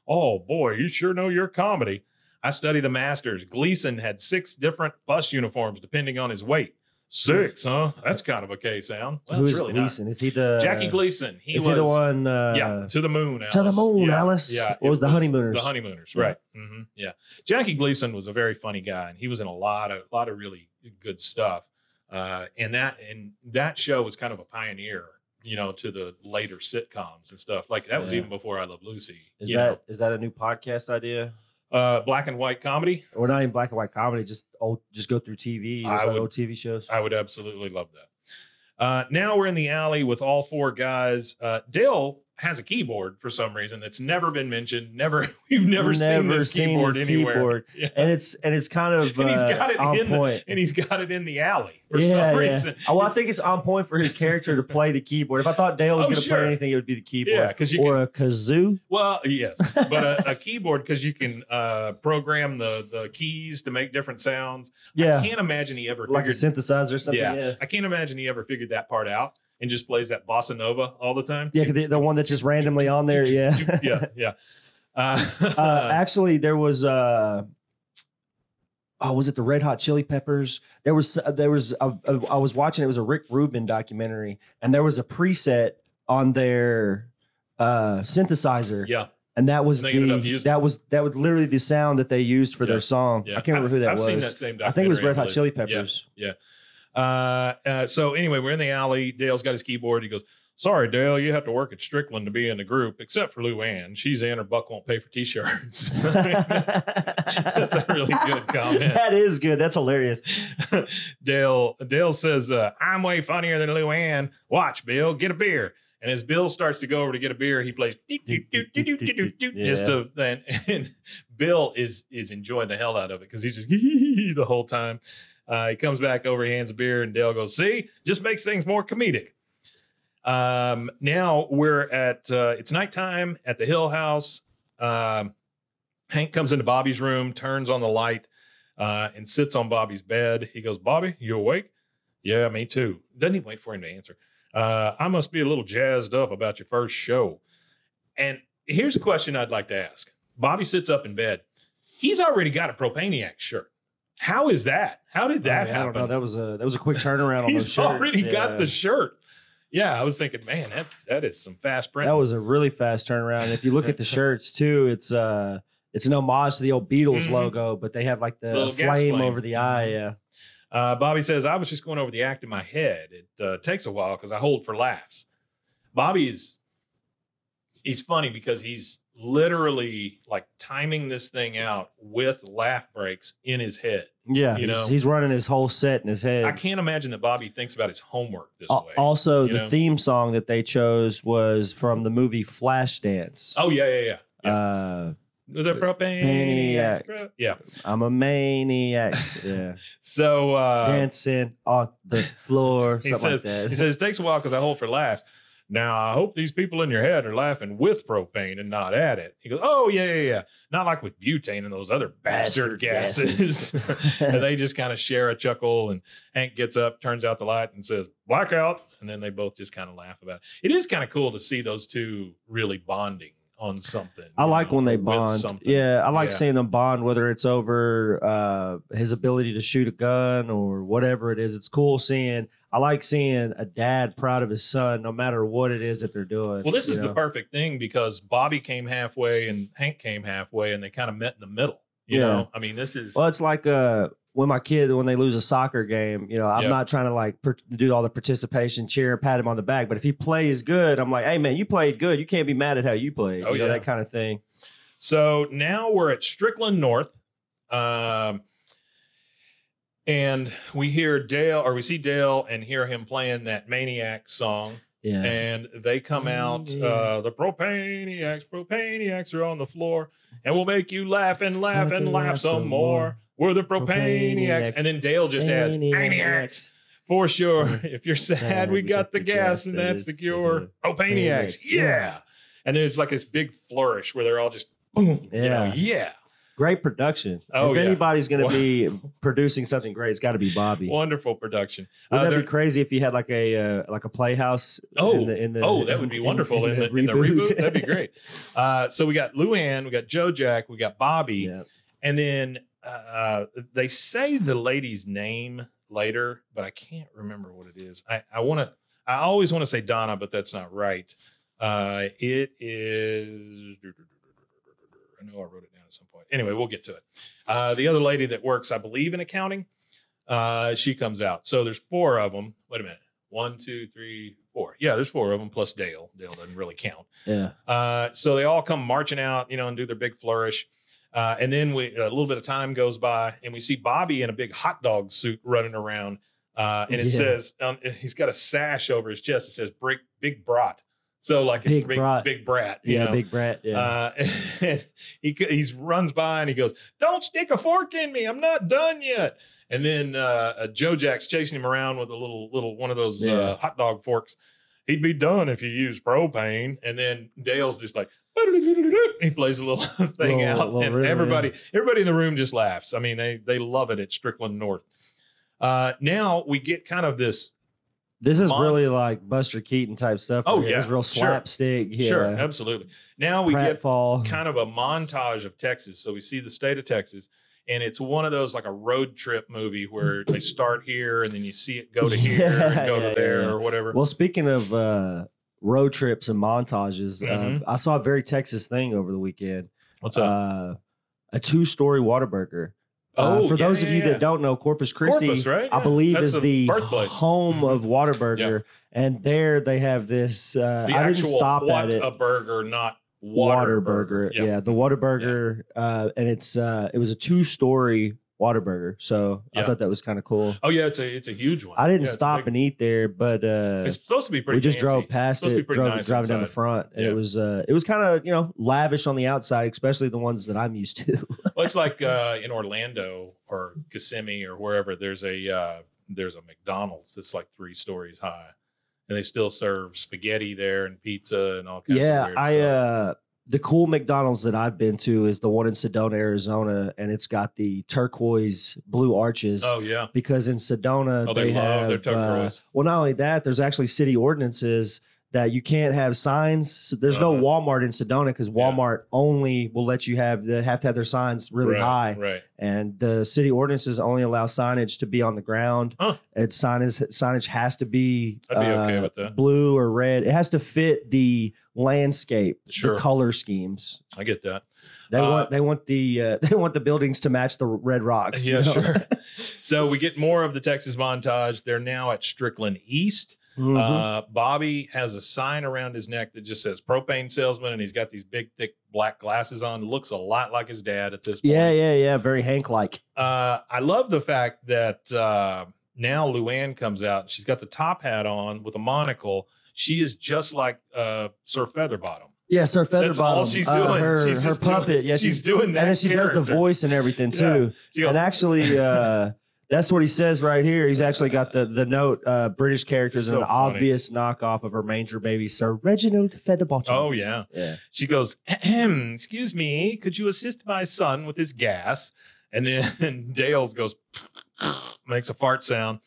Oh boy, you sure know your comedy. I study the masters. Gleason had six different bus uniforms depending on his weight. Six, huh? That's kind of a K sound. Well, Who it's is really not. Gleason? Is he the Jackie Gleason. He is was he the one? Uh, yeah, to the moon. Alice. To the moon, yeah, Alice. Yeah, What was the Honeymooners? The honeymooners, right? hmm yeah, Jackie Gleason was a very funny guy, and he was in a lot of lot of really good stuff. Uh, and that and that show was kind of a pioneer, you know, to the later sitcoms and stuff. Like that was Yeah. even before I Love Lucy. Is that is that a new podcast idea? Uh, black and white comedy? Or not even black and white comedy? Just old, just go through TV. Just I like would- old TV shows. I would absolutely love that. Uh, now we're in the alley with all four guys. Uh, Dale has a keyboard for some reason that's never been mentioned. Never, we've never, seen Never this seen keyboard anywhere. keyboard. Yeah. and it's and it's kind of And he's uh, got it on in the- point. and he's got it in the alley for yeah, some reason. Oh, well, I think it's on point for his character to play the keyboard. If I thought Dale was Oh, going to sure. play anything, it would be the keyboard. Yeah, 'cause you or a kazoo. Well, yes, but a, a keyboard because you can uh, program the the keys to make different sounds. Yeah, I can't imagine he ever like a synthesizer or something. yeah, Yeah, yeah. I can't imagine he ever figured that part out and just plays that bossa nova all the time. 'cause the, the one that's just randomly on there. Yeah, yeah, yeah. Uh, uh, actually, there was. Uh, oh, was it the Red Hot Chili Peppers? There was. There was. uh, uh, I was watching. It was a Rick Rubin documentary, and there was a preset on their uh, synthesizer yeah, And that was And they ended up the that was that was literally the sound that they used for Yeah. their song. Yeah. I can't remember I've- who that I've was. seen that same I think it was Red Hot. Chili Yeah. Peppers. Uh, uh, so anyway, we're in the alley. Dale's got his keyboard. He goes, "Sorry, Dale, you have to work at Strickland to be in the group, except for Luanne. She's in. Her buck won't pay for t-shirts." that's a really good comment. that is good. That's hilarious. Dale Dale says, uh, "I'm way funnier than Luanne. Watch, Bill, get a beer." And as Bill starts to go over to get a beer, he plays just a and, and Bill is is enjoying the hell out of it because he's just the whole time. Uh, he comes back over, he hands a beer, and Dale goes, "See, just makes things more comedic." Um, now we're at uh, it's nighttime at the Hill House. Um, Hank comes into Bobby's room, turns on the light, uh, and sits on Bobby's bed. He goes, "Bobby, you awake?" Yeah, me too. Doesn't he wait for him to answer. Uh, I must be a little jazzed up about your first show. And here's a question I'd like to ask. Bobby sits up in bed. He's already got a Propaniac shirt. How is that? How did that I, mean, I don't know. That was a that was a quick turnaround He's already got the shirt. Yeah, I was thinking, man, that's that is some fast print. That was a really fast turnaround. And if you look at the shirts too, it's uh it's an homage to the old Beatles Mhm. logo, but they have like the flame, flame. over the eye. Mhm. Yeah. Uh, Bobby says, I was just going over the act in my head. It uh, takes a while because I hold for laughs. Bobby is, he's funny because he's literally like timing this thing out with laugh breaks in his head. Yeah. You know? he's running his whole set in his head. I can't imagine that Bobby thinks about his homework this Al- way. Also, the know? theme song that they chose was from the movie Flashdance. oh, yeah, yeah, yeah. yeah. Uh, the propane. Maniac. Yeah. I'm a maniac. Yeah. So, uh, Dancing on the floor. He Something says- like. He says it takes a while because I hold for laughs. Now I hope these people in your head are laughing with propane and not at it. He goes, "Oh yeah, yeah, yeah. Not like with butane and those other bastard, Bastard gases." gases. and they just kind of share a chuckle. And Hank gets up, turns out the light, and says, "Blackout." And then they both just kind of laugh about it. It is kind of cool to see those two really bonding on something. I like know, when they bond. something. Yeah, I like Yeah. seeing them bond, whether it's over uh, his ability to shoot a gun or whatever it is. It's cool seeing. I like seeing a dad proud of his son, no matter what it is that they're doing. Well, this is the perfect thing because Bobby came halfway and Hank came halfway, and they kind of met in the middle. You Yeah. know, I mean, this is Well, it's like uh, when my kid when they lose a soccer game. You know, I'm Yeah. not trying to like per- do all the participation, cheer, pat him on the back. But if he plays good, I'm like, hey man, you played good. You can't be mad at how you played. Oh, you know, yeah. that kind of thing. So now we're at Strickland North. Um, and we hear Dale, or we see Dale and hear him playing that Maniac song. Yeah. And they come out, uh, the Propaniacs, Propaniacs are on the floor, and we'll make you laugh and laugh and laugh some more. We're the Propaniacs. Propaniacs. And then Dale just adds, Maniacs. For sure. If you're sad, we got the gas, and that's the cure. Propaniacs. Propaniacs. Yeah. And there's like this big flourish where they're all just, boom. You know, Yeah. Great production. Oh, if yeah. anybody's going to be producing something great, it's got to be Bobby. Wonderful production. Wouldn't Uh, that be crazy if you had like a uh, like a playhouse? Oh, in the, in the, oh, that would be in- wonderful in, the, in the reboot. That'd be great. Uh, so we got Luanne, we got Joe Jack, we got Bobby, yeah. and then uh, they say the lady's name later, but I can't remember what it is. I, I want to. I always want to say Donna, but that's not right. Uh, it is. I know I wrote it down at some point. Anyway, we'll get to it. Uh, the other lady that works, I believe, in accounting, uh, she comes out. So there's four of them. Wait a minute. One, two, three, four. Yeah, there's four of them plus Dale. Dale doesn't really count. Yeah. Uh, so they all come marching out, you know, and do their big flourish. Uh, and then we a little bit of time goes by, and we see Bobby in a big hot dog suit running around. Uh, and it Yeah. says um, he's got a sash over his chest. It says "Big Big Brat." So like Big a big brat. big brat. you Yeah. know? Big Brat. Yeah. Uh, and he he runs by and he goes, "Don't stick a fork in me. I'm not done yet." And then uh, uh, Joe Jack's chasing him around with a little little one of those Yeah. uh, hot dog forks. He'd be done if you use propane. And then Dale's just like, he plays a little thing Little- out, little and everybody everybody in the room just laughs. I mean, they they love it at Strickland North. Uh, now we get kind of this this is Mon- really like Buster Keaton type stuff. Oh, where It's yeah, real sure. slapstick. Yeah. sure, absolutely. Now we get kind of a montage of Texas. So we see the state of Texas, and it's one of those like a road trip movie where they start here and then you see it go to here Yeah, and go yeah, to there yeah. or whatever. Well, speaking of uh, road trips and montages. Mhm. Uh, I saw a very Texas thing over the weekend. What's up? Uh, a two-story Whataburger. Oh, Uh, for yeah, those of you yeah. that don't know, Corpus Christi, Corpus, right? I believe, That's is the birthplace. home of Whataburger, and there they have this. Uh, the I didn't stop at it. a burger, not water, Waterburger, yeah. the Whataburger, uh, and it's uh, it was a two-story Whataburger, so I thought that was kind of cool. Oh yeah, it's a it's a huge one. I didn't Yeah, stop big- and eat there, but uh, It's supposed to be pretty. we just fancy. drove past Supposed to be it, drove, nice driving down the front, and Yeah. it was uh, it was kind of you know lavish on the outside, especially the ones that I'm used to. Well, it's like uh, in Orlando or Kissimmee or wherever. There's a uh, there's a McDonald's that's like three stories high, and they still serve spaghetti there and pizza and all kinds. yeah, of weird I stuff. Uh, the cool McDonald's that I've been to is the one in Sedona, Arizona, and it's got the turquoise blue arches. oh yeah, Because in Sedona, Oh, they they, have their uh, well, not only that, there's actually city ordinances that you can't have signs. So there's no Uh-huh. Walmart in Sedona because Walmart only will let you have they have to have their signs really right, high. Right. and the city ordinances only allow signage to be on the ground. Huh. It signage signage has to be, I'd be okay uh, with that. blue or red. It has to fit the landscape, Sure. the color schemes. I get that. They Uh, want they want the uh, they want the buildings to match the red rocks. you Yeah, know? sure. So we get more of the Texas montage. They're now at Strickland East. Mhm. Uh, Bobby has a sign around his neck that just says propane salesman, and he's got these big, thick black glasses on. Looks a lot like his dad at this point. yeah, yeah, yeah. Very Hank like. Uh, I love the fact that uh, now Luanne comes out. She's got the top hat on with a monocle. She is just like uh, Sir Featherbottom. Yeah, Sir Featherbottom. That's all she's uh, doing. her She's her just doing- puppet. yeah, she's doing that and then she does the voice and everything Yeah. too. She goes, and actually, uh, that's what he says right here. He's actually got the the note. Uh, British characters, So an funny. obvious knockoff of her manger baby, Sir Reginald Featherbottom. "Oh yeah." yeah. She goes, "Ahem, "Excuse me, could you assist my son with his gas?" And then Dales goes, makes a fart sound,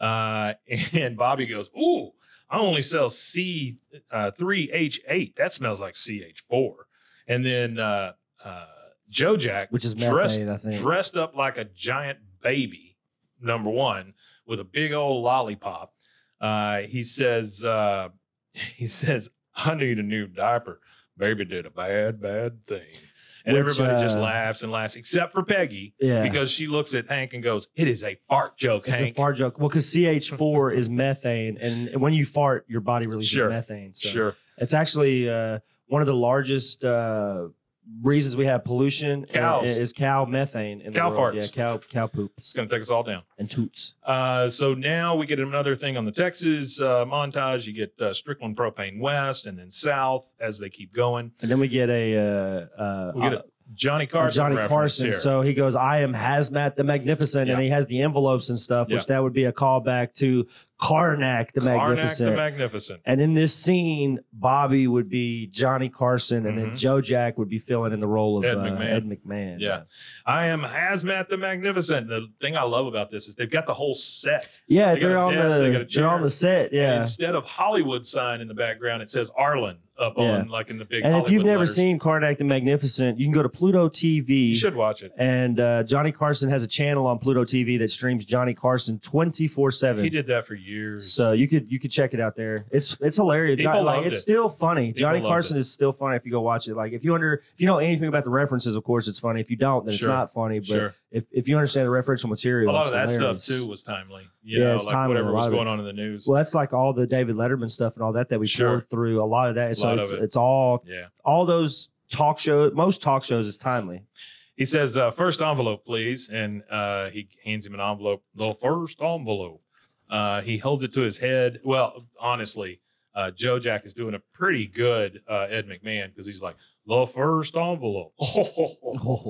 uh, and Bobby goes, "Ooh, I only sell C uh, three H eight. That smells like CH four. And then uh, uh, Joe Jack, which is dressed methane, I think. dressed up like a giant baby, number one, with a big old lollipop. Uh, he says, uh, he says, I need a new diaper. Baby did a bad, bad thing. And Which, everybody just uh, laughs and laughs, except for Peggy, yeah, because she looks at Hank and goes, It is a fart joke, it's Hank. a fart joke. Well, because CH4 is methane, and when you fart, your body releases Sure. methane. So Sure. it's actually uh, one of the largest uh, reasons we have pollution. Cows. is cow methane in Cow the world. farts. Yeah, cow cow poop It's going to take us all down. and toots. Uh, so now we get another thing on the Texas uh, montage. You get uh, Strickland Propane West and then South as they keep going. And then we get a uh, uh, We get a Johnny uh, Carson. Johnny reference Carson. here. So he goes, "I am Hazmat the Magnificent," and Yeah. he has the envelopes and stuff, which that would be a callback to Karnak the Karnak Magnificent. the Magnificent. And in this scene, Bobby would be Johnny Carson, and then Mhm. Joe Jack would be filling in the role of Ed uh, McMahon. Ed McMahon. Yeah. I am Hazmat the Magnificent. The thing I love about this is they've got the whole set. yeah, they they're, on desk, the they they're on the set. And Yeah, instead of Hollywood sign in the background, it says Arlen up Yeah. on like in the big. and if you've never letters. seen Karnak the Magnificent, you can go to Pluto TV. you should watch it. And uh, Johnny Carson has a channel on Pluto TV that streams Johnny Carson twenty four seven. He did that for years. So you could you could check it out there. It's it's hilarious. People like it's it. still funny. People Johnny Carson is still funny if you go watch it. Like if you under if you know anything about the references, of course it's funny. If you don't, then Sure. it's not funny. But sure. if, if you understand the referential material, A lot of that hilarious. stuff too was timely. You Yeah, know, it's like timely, whatever was going on in the news. Well, that's like all the David Letterman stuff and all that that we Sure. poured through. A lot of that. So it's, it. it's all yeah. all those talk shows. Most talk shows is timely. He says, uh, first envelope, please. And uh, he hands him an envelope. The first envelope. Uh, he holds it to his head. Well, honestly, uh, Joe Jack is doing a pretty good uh, Ed McMahon because he's like, the first envelope.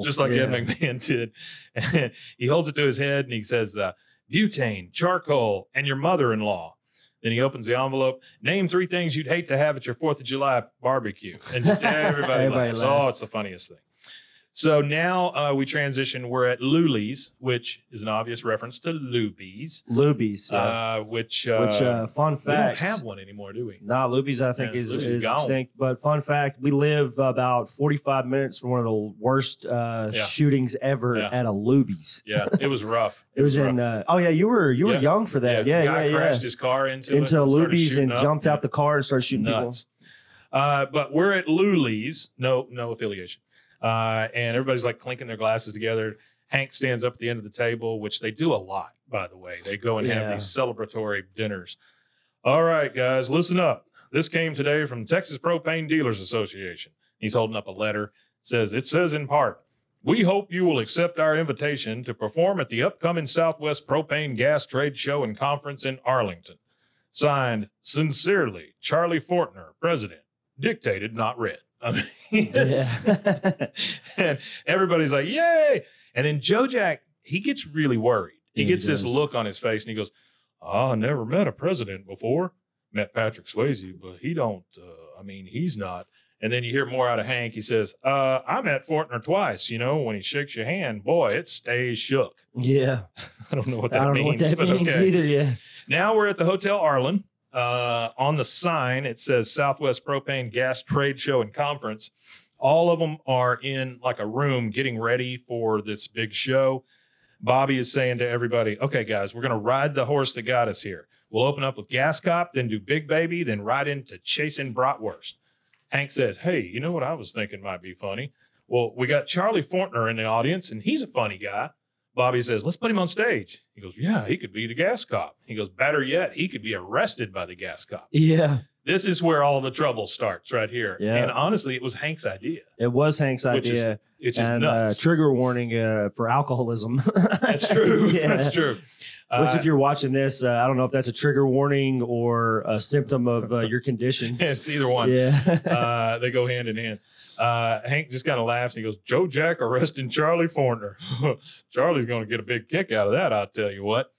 Just like Ed McMahon did. And he holds it to his head and he says, uh, butane, charcoal, and your mother in law. Then he opens the envelope. Name three things you'd hate to have at your Fourth of July barbecue, and just everybody, Everybody laughs. laughs. Oh, it's the funniest thing. So now uh, we transition. We're at Luli's, which is an obvious reference to Luby's, Luby's. Yeah. uh, which uh, which uh, fun fact, we don't have one anymore, do we? Nah, Luby's I think Yeah, is, Luby's is gone. extinct. But fun fact, we live about 45 minutes from one of the worst uh, Yeah. shootings ever at a Luby's. Yeah, it was rough. It was rough. in. Uh, oh yeah, you were you were young for that. Yeah, yeah, yeah. crashed his car into Into and Luby's and up. jumped out the car and started shooting nuts. Uh, but we're at Luli's, no, no affiliation. Uh, and everybody's like clinking their glasses together. Hank stands up at the end of the table, which they do a lot, by the way. They go and have these celebratory dinners. All right, guys, listen up. This came today from Texas Propane Dealers Association. He's holding up a letter. It says it says in part, we hope you will accept our invitation to perform at the upcoming Southwest Propane Gas Trade Show and Conference in Arlington. Signed, sincerely, Charlie Fortner, President. Dictated, not read. I mean, Yeah. and everybody's like, "Yay!" And then Joe Jack, he gets really worried. He Yeah, he gets this look on his face, and he goes, "Oh, I never met a president before. Met Patrick Swayze, but he don't. Uh, I mean, he's not." And then you hear more out of Hank. He says, uh, "I met Fortner twice. You know, when he shakes your hand, boy, it stays shook." yeah. I don't know what that I don't means. know what that means okay. either. Yeah. Now we're at the Hotel Arlen. Uh, on the sign, it says Southwest Propane Gas Trade Show and Conference. All of them are in like a room getting ready for this big show. Bobby is saying to everybody, okay, guys, we're going to ride the horse that got us here. We'll open up with Gas Cop, then do Big Baby, then ride into Chasing Bratwurst. Hank says, hey, you know what I was thinking might be funny? Well, we got Charlie Fortner in the audience, and he's a funny guy. Bobby says, let's put him on stage. He goes, yeah, he could be the gas cop. He goes, better yet, he could be arrested by the gas cop. Yeah. This is where all the trouble starts right here. Yeah. And honestly, it was Hank's idea, It was Hank's Which is idea. which is and uh, nuts. trigger warning uh, for alcoholism. That's true. yeah. That's true. Which, Uh, if you're watching this, uh, I don't know if that's a trigger warning or a symptom of uh, your conditions. it's either one. Yeah. uh, they go hand in hand. Uh, Hank just kind of laughs. And he goes, Joe Jack arresting Charlie Fortner. Charlie's going to get a big kick out of that, I'll tell you what.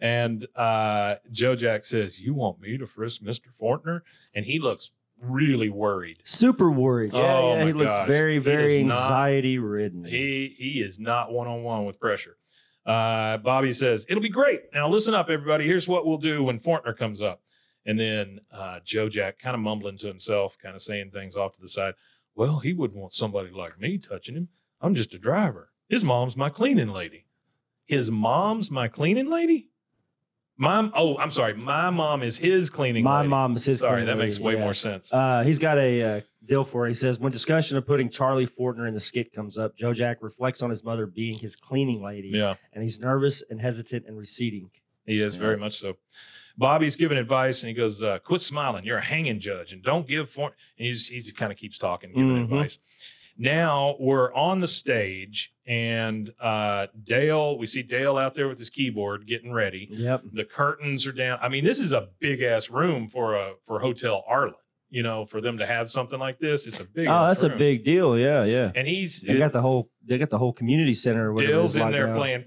And uh, Joe Jack says, You want me to frisk Mr. Fortner? And he looks really worried. Super worried. Yeah, Oh, yeah. my He looks very, very is not- anxiety ridden. He he is not one on one with pressure. Uh, Bobby says, It'll be great. Now, listen up, everybody. Here's what we'll do when Fortner comes up. And then uh, Joe Jack kind of mumbling to himself, kind of saying things off to the side. Well, he wouldn't want somebody like me touching him. I'm just a driver. His mom's my cleaning lady. His mom's my cleaning lady? Mom, oh, I'm sorry. My mom is his cleaning My lady. mom is his. Sorry, that makes lady, way yeah. more sense. Uh, he's got a uh, deal for it. He says when discussion of putting Charlie Fortner in the skit comes up, Joe Jack reflects on his mother being his cleaning lady, yeah. and he's nervous and hesitant and receding. He is Yeah. very much so. Bobby's giving advice and he goes, uh, "Quit smiling. You're a hanging judge, and don't give for." And he's he just kind of keeps talking, giving Mhm. advice. Now we're on the stage, and uh, Dale. We see Dale out there with his keyboard, getting ready. Yep. The curtains are down. I mean, this is a big ass room for a for Hotel Arlen. You know, for them to have something like this, it's a big. Oh, that's a big deal. Yeah, yeah. And he's They got the whole. They got the whole community center. it Dale's in there playing,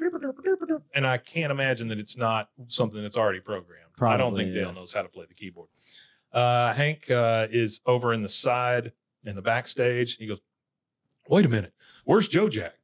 and I can't imagine that it's not something that's already programmed. I don't think yeah. Dale knows how to play the keyboard. Uh, Hank uh, is over in the side in the backstage. He goes, "Wait a minute, where's Joe Jack?"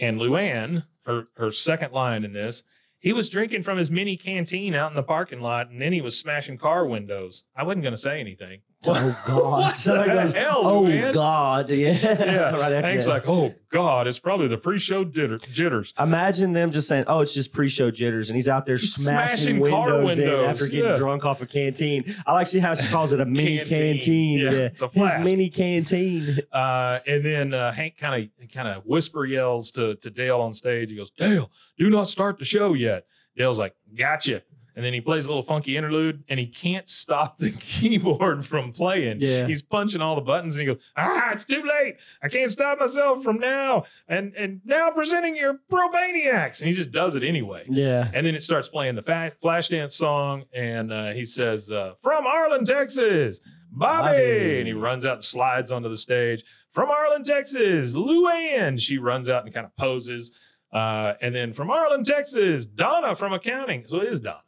And Luanne, her her second line in this, he was drinking from his mini canteen out in the parking lot, and then he was smashing car windows. I wasn't going to say anything. Oh God! What Somebody the goes, hell, oh man?" God! Yeah. Yeah, right after Hank's that. like, "Oh God, it's probably the pre-show jitter- jitters." Imagine them just saying, "Oh, it's just pre-show jitters," and he's out there He's smashing, smashing car windows, in after getting yeah. drunk off a canteen. I like see how she calls it a mini Canteen. canteen. Yeah, Yeah, it's a his mini canteen. Uh, and then uh, Hank kind of kind of whisper yells to to Dale on stage. He goes, "Dale, do not start the show yet." Dale's like, "Gotcha." And then he plays a little funky interlude, and he can't stop the keyboard from playing. Yeah. he's punching all the buttons, and he goes, "Ah, it's too late! I can't stop myself from now." And and now presenting your Propaniacs, and he just does it anyway. Yeah, And then it starts playing the fa- Flashdance song, and uh, he says, uh, "From Arlen, Texas, Bobby," Bobby. and he runs out and slides onto the stage. From Arlen, Texas, Luanne. She runs out and kind of poses, uh, and then from Arlen, Texas, Donna from accounting. So it is Donna,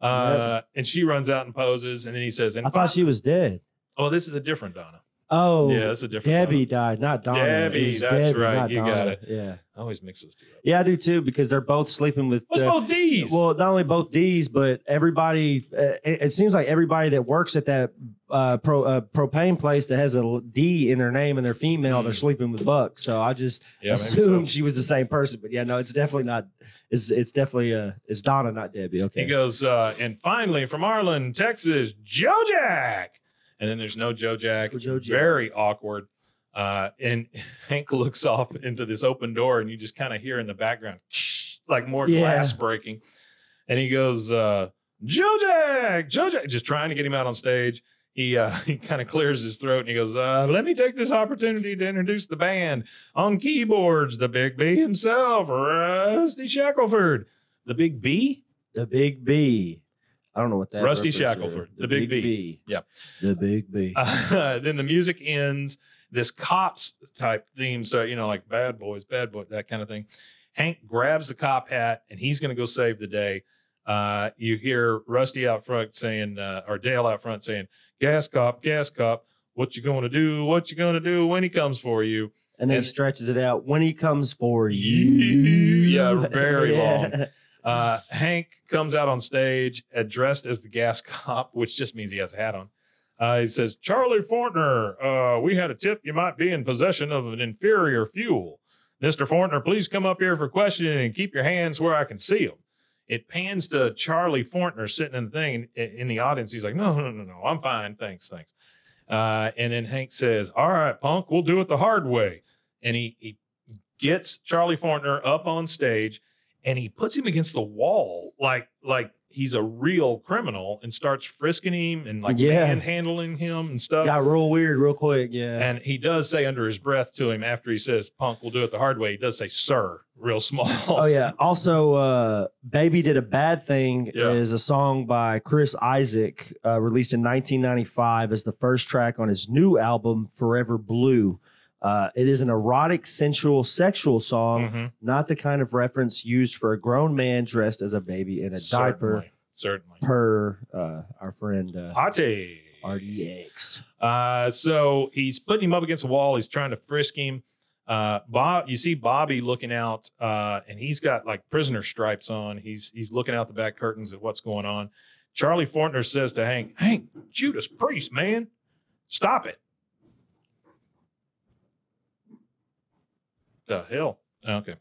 uh, and she runs out and poses, and then he says, "And I thought she was dead. oh, this is a different Donna." Oh, yeah, that's a different. Debbie one. died, not Donna. Debbie, that's right. not You got it. Yeah, I always mix those two up. yeah, I do too because they're both sleeping with. What's uh, both D's? Well, not only both D's, but everybody. Uh, it, it seems like everybody that works at that uh, pro, uh, propane place that has a D in their name and they're female, they're Mm. sleeping with Buck. So I just yeah, assumed so. she was the same person. But yeah, no, it's definitely not. It's it's definitely uh, it's Donna, not Debbie. Okay. He goes, uh, and finally from Arlen, Texas, Joe Jack. And then there's no Joe Jack. Joe Jack. very awkward. Uh, and Hank looks off into this open door, and you just kind of hear in the background, like more Yeah. glass breaking. And he goes, uh, Joe Jack, Joe Jack, just trying to get him out on stage. He uh, he kind of clears his throat and he goes, uh, "Let me take this opportunity to introduce the band on keyboards, the Big B himself, Rusty Shackleford, the Big B." the Big B. I don't know what that. Rusty. Shackleford, the Big B. yeah, The Big B. Uh, then the music ends. This cops type theme start, you know, like bad boys, bad boy, that kind of thing. Hank grabs the cop hat and he's going to go save the day. Uh, you hear Rusty out front saying, uh, or Dale out front saying, "Gas cop, gas cop, what you going to do? What you going to do when he comes for you?" and then and- he stretches it out when he comes for you. Yeah, very long. Uh, Hank comes out on stage dressed as the gas cop, which just means he has a hat on. Uh, he says, Charlie Fortner, uh, we had a tip you might be in possession of an inferior fuel. Mr. Fortner, please come up here for questioning and keep your hands where I can see them. It pans to Charlie Fortner sitting in the thing in, in the audience. He's like, no, no, no, no, I'm fine. Thanks, thanks. Uh, and then Hank says, all right, punk, we'll do it the hard way. And he, he gets Charlie Fortner up on stage and he puts him against the wall like like he's a real criminal and starts frisking him and like Yeah. manhandling him and stuff. Got real weird real quick. Yeah. And he does say under his breath to him after he says, Punk, we'll do it the hard way. He does say, Sir, real small. Oh yeah. Also, uh, "Baby Did a Bad Thing" Yeah. is a song by Chris Isaak, uh, released in 1995 as the first track on his new album, "Forever Blue." Uh, it is an erotic, sensual, sexual song, Mhm. not the kind of reference used for a grown man dressed as a baby in a diaper. Certainly. certainly. Per uh, our friend uh, Pate. RDX. Uh, so he's putting him up against the wall. He's trying to frisk him. Uh, Bob, you see Bobby looking out, uh, and he's got like prisoner stripes on. He's he's looking out the back curtains at what's going on. Charlie Fortner says to Hank, "Hank, Judas Priest, man, stop it." The hell. Okay.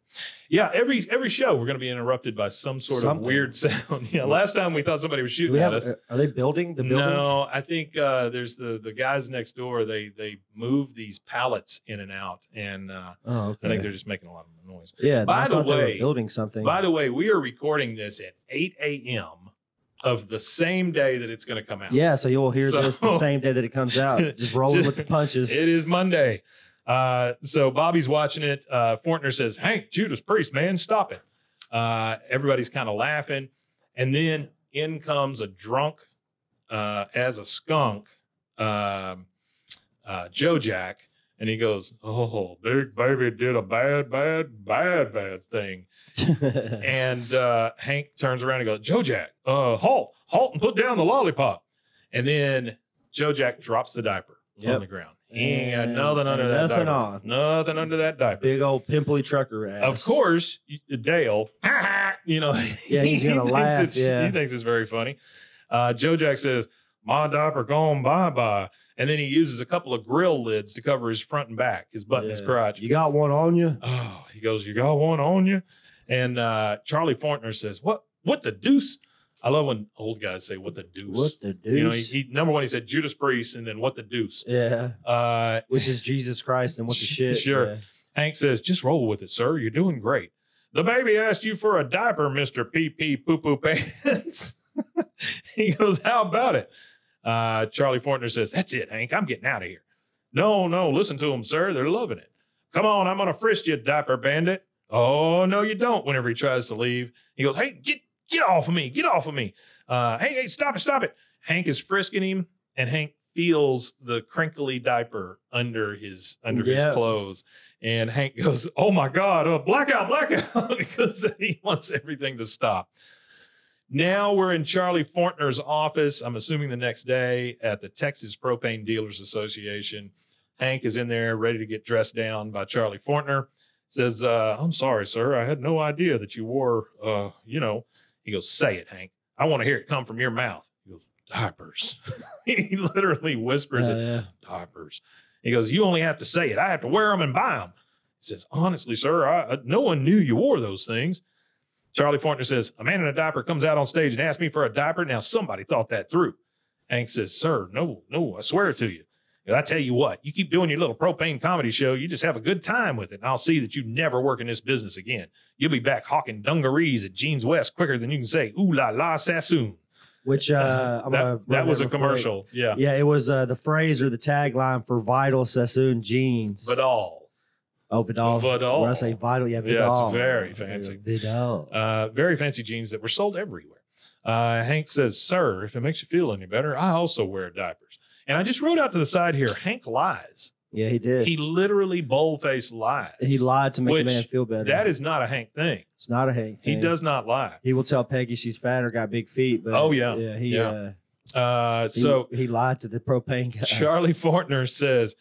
Yeah, every every show we're going to be interrupted by some sort Something. of weird sound. yeah, last time we thought somebody was shooting at us. are they building the building? No, I think uh, there's the the guys next door. They they move these pallets in and out, and uh, Oh, okay. I think they're just making a lot of noise. yeah. By the thought they were way- building something. By the way, we are recording this at 8 a.m. of the same day that it's going to come out. yeah, so you'll hear So- this the same day that it comes out. Just rolling with the punches. It is Monday. Uh, so Bobby's watching it. Uh, Fortner says, Hank, Judas Priest, man, stop it. Uh, everybody's kind of laughing. And then in comes a drunk uh, as a skunk, um, uh, Joe Jack. And he goes, Oh, Big Baby did a bad, bad, bad, bad thing. And uh, Hank turns around and goes, Joe Jack, uh, halt, halt and put down the lollipop. And then Joe Jack drops the diaper on the ground. He ain't got nothing under that nothing diaper. on. Nothing under that diaper. Big old pimply trucker ass. Of course, Dale, you know, Yeah, he's he gonna thinks laugh, it's- yeah. He thinks it's very funny. Uh, Joe Jack says, My diaper gone bye bye. And then he uses a couple of grill lids to cover his front and back, his butt and his crotch. You got one on you? Oh, he goes, You got one on you? And uh, Charlie Fortner says, What what the deuce? I love when old guys say what the deuce. What the deuce? You know, he, he number one, he said Judas Priest, and then what the deuce. yeah. Uh, Which is Jesus Christ and what the shit. Sure. Yeah. Hank says, just roll with it, sir. You're doing great. The baby asked you for a diaper, Mr. Pee Pee Poo Poo Pants. he goes, How about it? Uh, Charlie Fortner says, That's it, Hank. I'm getting out of here. No, no, listen to them, sir. They're loving it. Come on, I'm to frisk you, diaper bandit. Oh, no, you don't. Whenever he tries to leave, he goes, Hey, get, get off of me. Get off of me. Uh, hey, hey, stop it, stop it. Hank is frisking him, and Hank feels the crinkly diaper under his under Yeah. his clothes. And Hank goes, "Oh my God, uh, blackout, blackout!" because he wants everything to stop. Now we're in Charlie Fortner's office. I'm assuming the next day at the Texas Propane Dealers Association. Hank is in there ready to get dressed down by Charlie Fortner. Says, uh, I'm sorry, sir. I had no idea that you wore, uh, you know, he goes, say it, Hank. I want to hear it come from your mouth. He goes, diapers. he literally whispers Uh, it, yeah. diapers. He goes, you only have to say it. I have to wear them and buy them. He says, honestly, sir, I, I- no one knew you wore those things. Charlie Fortner says, a man in a diaper comes out on stage and asks me for a diaper. Now somebody thought that through. Hank says, sir, no, no, I swear to you. I tell you what, you keep doing your little propane comedy show, you just have a good time with it. And I'll see that you never work in this business again. You'll be back hawking dungarees at Jeans West quicker than you can say, ooh la la Sassoon. Which uh, I'm gonna that that was a real quick. commercial. Yeah. Yeah, it was uh, the phrase or the tagline for Vital Sassoon jeans. Vidal. oh, Vidal. Vidal. When I say Vital, yeah, Vidal. Yeah, it's very fancy. Vidal. Uh, very fancy jeans that were sold everywhere. Uh, Hank says, Sir, if it makes you feel any better, I also wear diapers. And I just wrote out to the side here, Hank lies. yeah, he did. He He, literally bold-faced lies. He lied to make the man feel better. That is not a Hank thing. it's not a Hank. He does not lie. He will tell Peggy she's fat or got big feet. But Oh, yeah. yeah. He, Yeah. Uh, Uh, so he lied to the propane guy. Charlie Fortner says,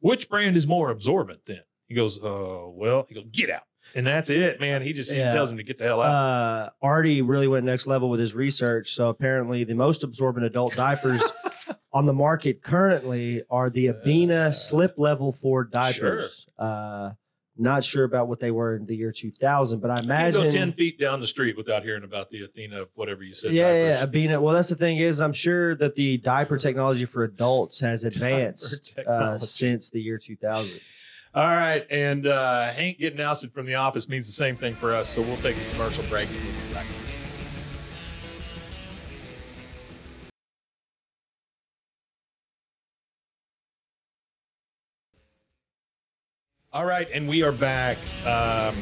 which brand is more absorbent then? He goes, uh, well, he goes, get out. And that's it, man. He just he tells him to get the hell out. uh, Artie really went next level with his research. So apparently, the most absorbent adult diapers on the market currently are the Abena Uh, Slip Level Four diapers. Uh, not sure about what they were in the year 2000, but I imagine. you go 10 feet down the street without hearing about the Athena, whatever you said. yeah, yeah, diapers. Abena. Well, that's the thing is, I'm sure that the diaper technology for adults has advanced uh, since the year 2000. All right. And uh, Hank getting ousted from the office means the same thing for us. So we'll take a commercial break and we'll be back. All right. And we are back. Um,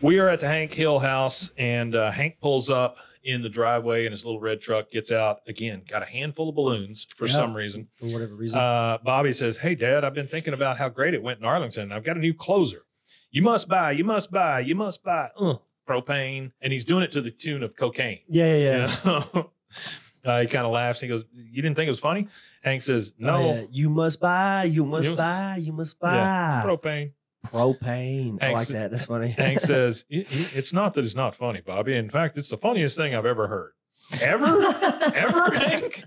we are at the Hank Hill house, and uh, Hank pulls up in the driveway in his little red truck, gets out again, got a handful of balloons for Yeah. some reason. For whatever reason. Uh, Bobby says, Hey, Dad, I've been thinking about how great it went in Arlington. I've got a new closer. You must buy, you must buy, you must buy uh, propane. And he's doing it to the tune of cocaine. yeah, yeah, yeah. You know? uh, he kind of laughs. He goes, You didn't think it was funny? Hank says, No, Oh, yeah. You must buy, you must must- buy, you must buy. Propane. Propane. I Hank like s- that. That's funny. Hank says, "It- it- It's not that it's not funny, Bobby. In fact, it's the funniest thing I've ever heard. Ever? Ever, Hank?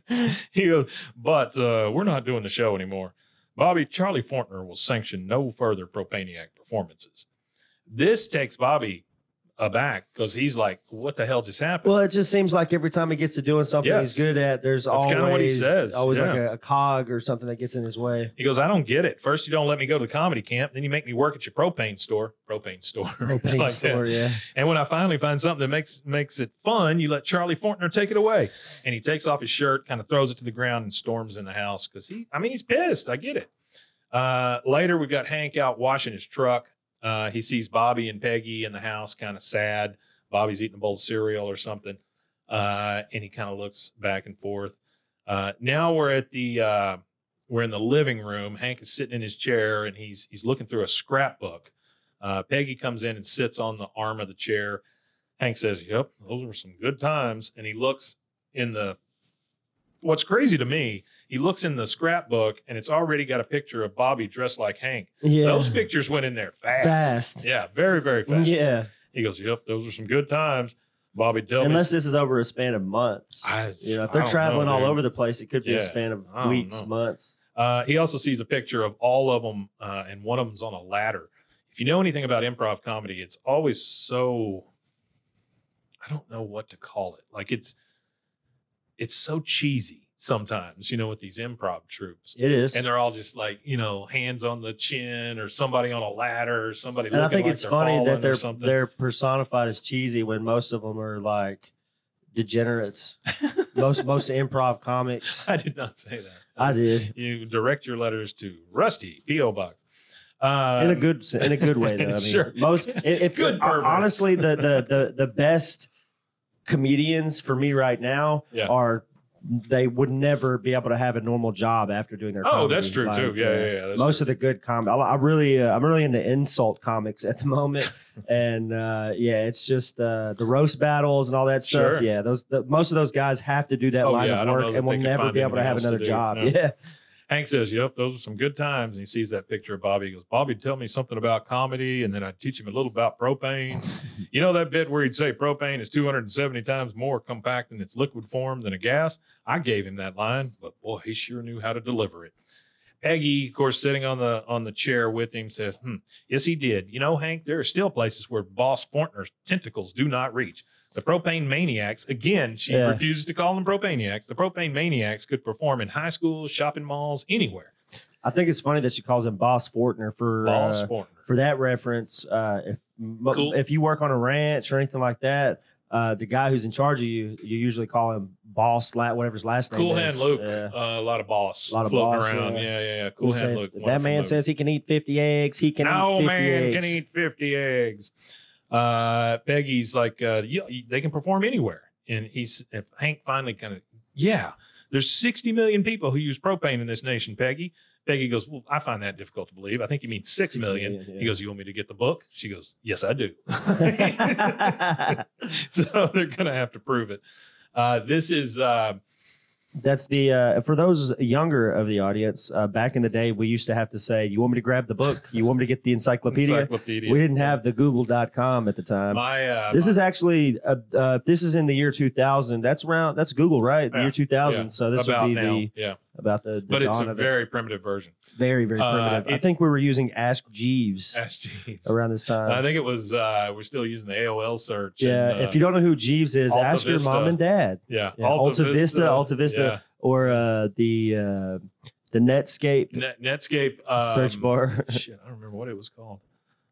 He goes, But uh, we're not doing the show anymore. Bobby, Charlie Fortner will sanction no further Propaniac performances. This takes Bobby aback because he's like, What the hell just happened? Well, it just seems like every time he gets to doing something Yes. he's good at, there's That's always what he says, always like a, a cog or something that gets in his way. He goes, I don't get it. First, you don't let me go to the comedy camp. Then you make me work at your propane store. Propane store. Propane Like that. store, yeah. And when I finally find something that makes makes it fun, you let Charlie Fortner take it away. And he takes off his shirt, kind of throws it to the ground, and storms in the house because he, I mean, he's pissed. I get it. Uh, later, we've got Hank out washing his truck. Uh, he sees Bobby and Peggy in the house, kind of sad. Bobby's eating a bowl of cereal or something, uh, and he kind of looks back and forth. Uh, now we're at the uh, we're in the living room. Hank is sitting in his chair and he's he's looking through a scrapbook. Uh, Peggy comes in and sits on the arm of the chair. Hank says, "Yep, those were some good times." And he looks in the. What's crazy to me, he looks in the scrapbook and it's already got a picture of Bobby dressed like Hank. Yeah. Those pictures went in there fast. Fast. Yeah, very very fast. Yeah. He goes, "Yep, those were some good times." Bobby, tell Unless me. this is over a span of months. I- you know, if they're traveling know, all over the place, it could be Yeah, a span of weeks, know. months. Uh, he also sees a picture of all of them, uh, and one of them's on a ladder. If you know anything about improv comedy, it's always so. I don't know what to call it. Like it's, it's so cheesy sometimes. You know, with these improv troupes, It is. and they're all just like you know, hands on the chin, or somebody on a ladder, or somebody. And I think like it's funny that they're they're personified as cheesy when most of them are like degenerates. most most improv comics. I did not say that. I did You direct your letters to Rusty PO Box. Uh, in a good in a good way though. I mean, Sure. most if, if Good purpose. honestly the, the the the best comedians for me right now Yeah. are they would never be able to have a normal job after doing their. Oh, comedy. that's true too. Yeah, uh, yeah, yeah. Most true. of the good comedy. I, I really, uh, I'm really into insult comics at the moment, and uh, yeah, it's just uh, the roast battles and all that stuff. Sure. Yeah, those the, most of those guys have to do that Oh, line yeah, of work and will never be able to have to another do. job. No. Yeah, Hank says, Yep, those are some good times. And he sees that picture of Bobby. He goes, Bobby, tell me something about comedy. And then I'd teach him a little about propane. you know that bit where he'd say propane is 270 times more compact in its liquid form than a gas? I gave him that line, but boy, he sure knew how to deliver it. Peggy, of course, sitting on the on the chair with him, says, hmm, "Yes, he did. You know, Hank, there are still places where Boss Fortner's tentacles do not reach. The propane maniacs, again, she Yeah. refuses to call them propaniacs. The propane maniacs could perform in high schools, shopping malls, anywhere. I think it's funny that she calls him Boss Fortner for Boss uh, Fortner. for that reference. Uh, if Cool. if you work on a ranch or anything like that, uh, the guy who's in charge of you, you usually call him Boss, whatever his last name Cool. Hand Luke, Yeah. uh, a lot of boss, A lot of floating boss, around. yeah. Yeah, yeah, yeah. Cool Hand Luke. that man movie. says he can eat 50 eggs. He can no eat 50 man eggs. can eat 50 eggs. Uh, Peggy's like, uh, you, they can perform anywhere. And he's, if Hank finally kind of, yeah, there's 60 million people who use propane in this nation, Peggy. Peggy goes, Well, I find that difficult to believe. I think you mean six Six million. million, yeah. He goes, You want me to get the book? She goes, Yes, I do. so they're going to have to prove it. Uh, this is, uh, That's the uh, for those younger of the audience. Uh, back in the day, we used to have to say, "You want me to grab the book? You want me to get the encyclopedia?" encyclopedia. We didn't have the Google.com at the time. my, uh, this my- is actually uh, uh, this is in the year 2000. That's around that's Google, right? The Yeah, year 2000. yeah, So this would be now. the yeah, about the, the but it's a very primitive version. it. very very uh, primitive. I think we were using Ask Jeeves Ask Jeeves. around this time. I think it was uh we're still using the AOL search. yeah, and, uh, if you don't know who Jeeves is, Alta ask your mom and dad. yeah, Yeah, Alta Vista, Alta Vista, or uh, the uh, the Netscape. Net, Netscape um, search bar, shit, I don't remember what it was called.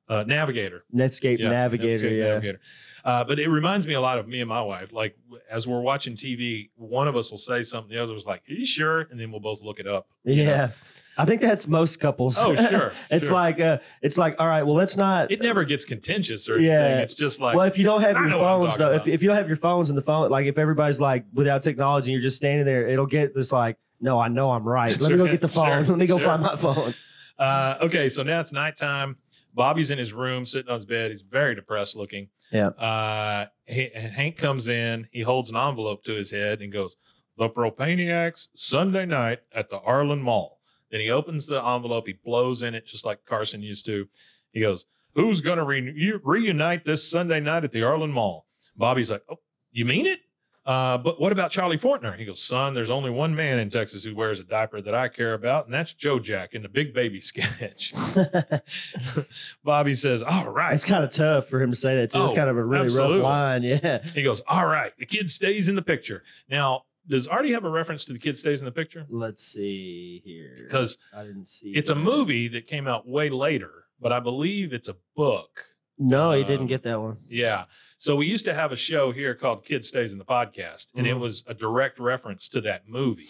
Uh, Navigator. Netscape Yeah, Navigator. Netscape yeah, Navigator. Uh, but it reminds me a lot of me and my wife. Like as we're watching TV, one of us will say something, the other was like, "Are you sure?" And then we'll both look it up. you know? yeah. I think that's most couples. Oh, sure. it's sure. like uh, it's like all right. Well, let's not. it never gets contentious or Yeah. anything. It's just like well, if you don't have I your know what I'm phones though, if, if you don't have your phones and the phone, like if everybody's like without technology and you're just standing there, it'll get this like, no, I know I'm right. Let me go get the phone. sure, Let me go sure. find my phone. Uh, okay, so now it's nighttime. Bobby's in his room, sitting on his bed. He's very depressed looking. Yeah. Uh, he, and Hank comes in. He holds an envelope to his head and goes, "The Propaniacs Sunday night at the Arlen Mall." Then he opens the envelope. He blows in it just like Carson used to. He goes, "Who's going to re- reunite this Sunday night at the Arlen Mall?" Bobby's like, "Oh, you mean it?" Uh, but what about Charlie Fortner? He goes, son, there's only one man in Texas who wears a diaper that I care about, and that's Joe Jack in the Big Baby sketch. Bobby says, All right. it's kind of tough for him to say that too. it's Oh, kind of a really absolutely. rough line. Yeah. He goes, All right. The kid stays in the picture. Now, does Artie have a reference to the kid stays in the picture? Let's see here. Because I didn't see. it's a movie that came out way later, but I believe it's a book. No, he Um, didn't get that one. Yeah. So we used to have a show here called Kid Stays in the Podcast, and it Mhm. was a direct reference to that movie.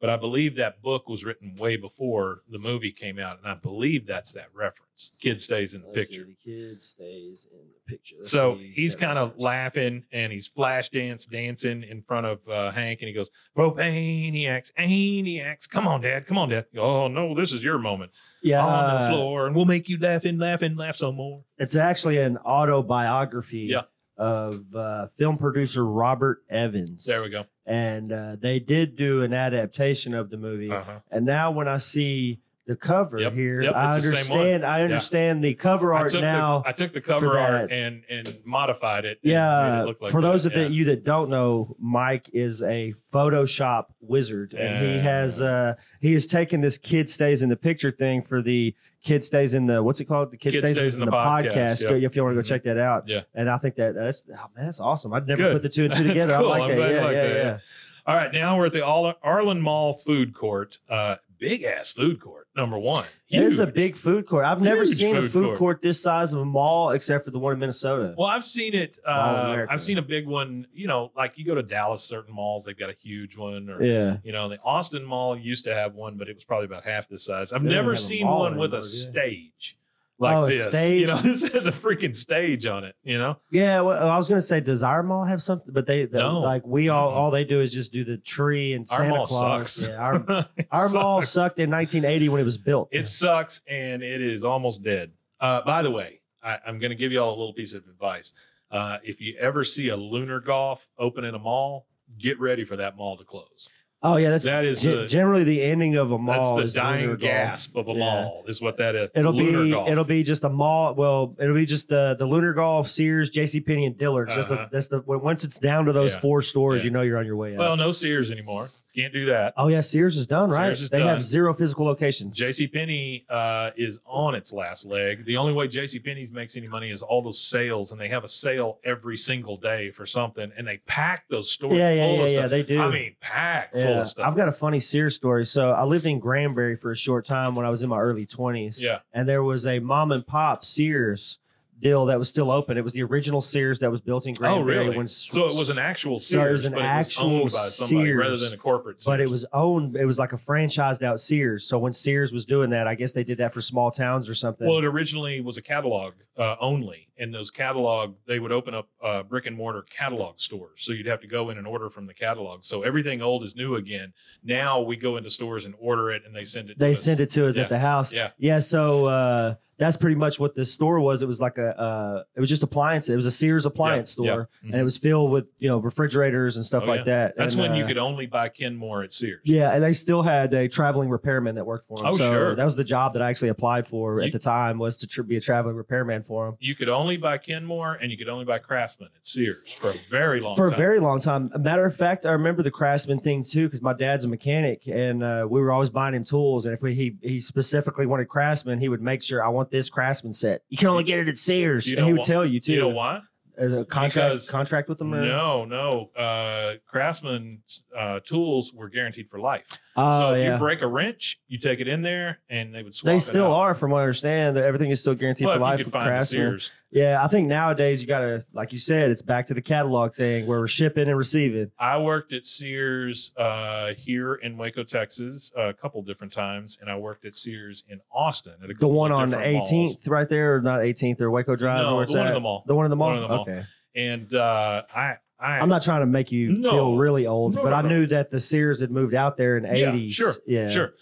But I believe that book was written way before the movie came out, and I believe that's that reference. Kid Stays in the Let's Picture. the kid stays in the picture. Let's So he's kind of laughing and he's flash dance dancing in front of uh, Hank, and he goes, "Propaniacs, aniacs, come on, Dad, come on, Dad." Oh no, this is your moment Yeah, on the floor, and we'll make you laugh and laugh and laugh some more. It's actually an autobiography Yeah. Of uh, film producer Robert Evans. There we go. and uh, they did do an adaptation of the movie. Uh-huh. And now when I see the cover Yep, here, yep, I the understand. I understand the cover I art took now. the I took the cover art and and modified it. yeah, it look like for those that. of the, you that don't know, Mike is a Photoshop wizard, and he has uh he has taken this kid stays in the picture thing for the kid stays in the what's it called? The kid, stays, in the, podcast. yep. Go- If you want to go Mhm. check that out, Yeah. And I think that that's oh, man, that's awesome. I'd never Good. put the two and two together. cool. I like I'm that. Yeah, like yeah, yeah. yeah. All right, now we're at the Arlen Mall food court. Uh, big ass food court, number one. It is a big food court. I've never Huge seen a food food court. court. this size of a mall except for the one in Minnesota. Well, I've seen it. Uh, I've seen a big one. You know, like you go to Dallas, certain malls they've got a huge one, or yeah. you know, the Austin Mall used to have one, but it was probably about half this size. I've They never seen one with a yeah. stage like Oh, a this. stage? You know, this has a freaking stage on it. You know, Yeah, well, I was gonna say, does our mall have something? But they, they No. like we all, all they do is just do the tree and our Santa mall Claus. sucks. Yeah, our our mall sucked in 1980 when it was built. It sucks and it is almost dead. Uh, by the way, I, I'm going to give you all a little piece of advice. Uh, if you ever see a lunar golf open in a mall, get ready for that mall to close. Oh yeah, that's That is generally the ending of a mall. that's the dying lunar golf. gasp of a Yeah. mall. Is what that is. It'll Lunar be golf. it'll be just a mall. Well, it'll be just the the lunar golf, Sears, J.C. Penney, and Dillard's. That's Uh-huh. the that's the once it's down to those Yeah. four stores, Yeah. you know you're on your way out. well, no Sears anymore. Can't do that. oh yeah, Sears is done, right? Sears is they done. have zero physical locations. JC Penney uh, is on its last leg. The only way JC Penney's makes any money is all those sales, and they have a sale every single day for something, and they pack those stores yeah, yeah, full yeah, of yeah. stuff. They do. I mean, packed full of stuff. I've got a funny Sears story. So I lived in Granbury for a short time when I was in my early twenties. yeah, and there was a mom and pop Sears deal that was still open. It was the original Sears that was built in Oh, Granbury. really? When, so it was an actual So it was Sears, an but actual it was owned by somebody Sears, rather than a corporate. Sears. but it was owned. It was like a franchised out Sears. So when Sears was doing that, I guess they did that for small towns or something. well, it originally was a catalog uh, only, and those catalog they would open up uh, brick and mortar catalog stores. So you'd have to go in and order from the catalog. So everything old is new again. Now we go into stores and order it, and they send it. they to us. sent it to us Yeah. at the house. Yeah. Yeah. So uh, that's pretty much what this store was. It was like a. Uh, it was just appliance. It was a Sears appliance Yeah, store, yeah. and it was filled with you know refrigerators and stuff Oh, like yeah. that. That's And, when you uh, could only buy Kenmore at Sears. Yeah, and they still had a traveling repairman that worked for them. Oh, so sure. that was the job that I actually applied for You- at the time was to tr- be a traveling repairman for them You could only buy Kenmore and you could only buy Craftsman at Sears for a very long time. for time. a very long time. A matter of fact, I remember the Craftsman thing too because my dad's a mechanic and uh, we were always buying him tools. And if we, he he specifically wanted Craftsman, he would make sure I want this Craftsman set. You can only get it at Sears, You and he would wh- tell you too. you know why? As a contract Because- contract with them. Or? No, no. Uh, Craftsman uh, tools were guaranteed for life. Oh so if yeah. you break a wrench, you take it in there and they would swap they still are, from what I understand. Everything is still guaranteed Well, for if life you with could find the Craftsman. Sears. Yeah, I think nowadays you gotta, like you said, it's back to the catalog thing where we're shipping and receiving. I worked at Sears uh, here in Waco, Texas, a couple different times, and I worked at Sears in Austin at a The one on the different malls. 18th, right there, or not 18th, or Waco Drive. No, it's the one in the mall. The one in the mall. The mall. Okay. And uh, I, I, I'm not trying to make you No. feel really old, No, but no, I knew that the Sears had moved out there in Yeah, 80s. sure, Yeah. Sure.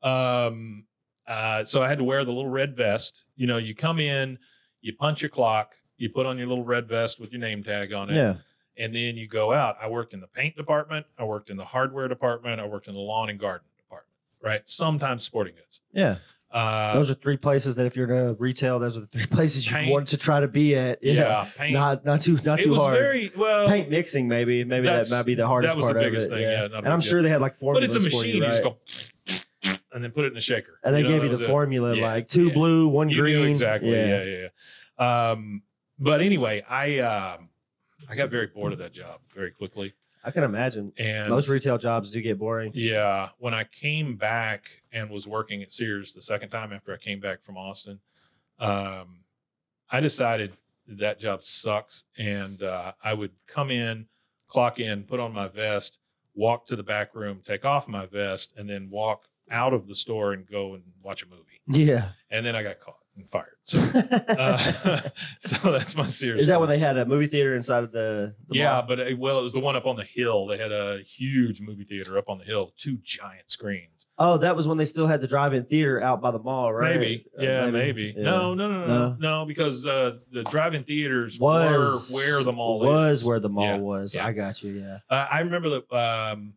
Um, uh, so I had to wear the little red vest. You know, you come in, you punch your clock, you put on your little red vest with your name tag on it, Yeah. and then you go out. I worked in the paint department, I worked in the hardware department, I worked in the lawn and garden department, right? Sometimes sporting goods. Yeah. Uh, those are three places that if you're in a retail, those are the three places you Paint. want to try to be at. Yeah. yeah, paint. Not not too not it too was hard. very well. Paint mixing, maybe. Maybe that might be the hardest that was the biggest it. thing, yeah, a and I'm deal. sure they had like four. but it's a machine. you, You, just go and then put it in a shaker. and they You know, gave you that the was it. formula Yeah, like two yeah. blue, one You green. exactly. Yeah, yeah, yeah. Um, but anyway, I um, I got very bored of that job very quickly, I can imagine. and Most retail jobs do get boring. yeah, when I came back and was working at Sears the second time after I came back from Austin, um, I decided that job sucks, and uh, I would come in, clock in, put on my vest, walk to the back room, take off my vest, and then walk out of the store and go and watch a movie. Yeah. And then I got caught and fired. So, uh, so that's my Sears. Is that when they had a movie theater inside of the, the yeah, mall? but it, well, it was the one up on the hill. They had a huge movie theater up on the hill, two giant screens. Oh, that was when they still had the drive-in theater out by the mall, right? Maybe, Uh, yeah, maybe. Yeah. No, no, no, no, No? no, because uh, the drive-in theaters Was were where the mall was is. where the mall Yeah, was. yeah. I got you. Yeah. Uh, I remember that um,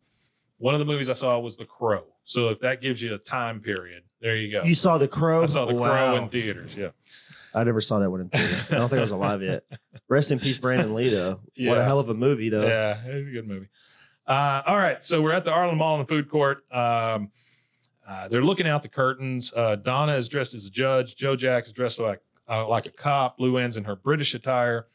one of the movies I saw was The Crow. So if that gives you a time period, there you go. You saw the Crow. I saw The Crow in theaters. Yeah. I never saw that one in theaters. I don't think it was alive yet. Rest in peace, Brandon Lee. Though. What a hell of a movie, though. Yeah, it was a good movie. Uh, all right, so we're at the Arlen Mall in the food court. Um, uh, they're looking out the curtains. Uh, Donna is dressed as a judge. Joe Jack is dressed like uh, like a cop. Luanne's in her British attire,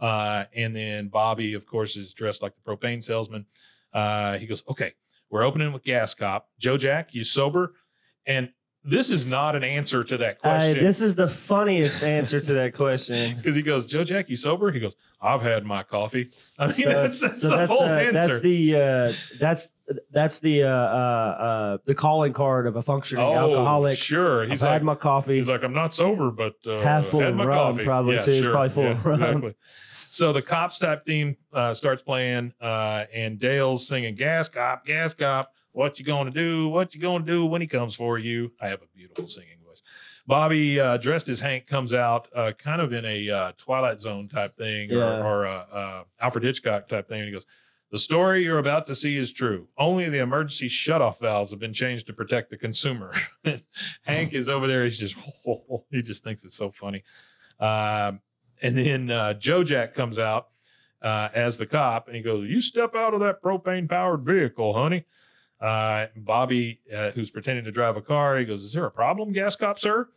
uh, and then Bobby, of course, is dressed like the propane salesman. Uh, he goes, "Okay, we're opening with gas cop. Joe Jack, you sober?" And this is not an answer to that question. this is the funniest answer to that question. because he goes, Joe Jack, you sober? He goes, I've had my coffee. I mean, So, that's, that's so the that's, whole uh, answer. that's the uh, that's that's the uh, uh, uh, the calling card of a functioning alcoholic. Oh, Sure. I've He's had my coffee. he's like, I'm not sober, but uh, Half full had of my rum, coffee. probably, Yeah, too. Sure. probably full Yeah, of rum. Exactly. So the cops type theme uh, starts playing, uh, and Dale's singing "Gas Cop, Gas Cop." What you gonna do? What you gonna do when he comes for you? I have a beautiful singing voice. Bobby, uh, dressed as Hank, comes out uh, kind of in a uh, Twilight Zone type thing, Yeah. or, or uh, uh, Alfred Hitchcock type thing. And he goes, The story you're about to see is true. Only the emergency shutoff valves have been changed to protect the consumer. Hank is over there. He's just, he just thinks it's so funny. Um, and then uh, Joe Jack comes out uh, as the cop and he goes, You step out of that propane powered vehicle, honey. Uh, Bobby, uh, who's pretending to drive a car, he goes, Is there a problem, gas cop, sir?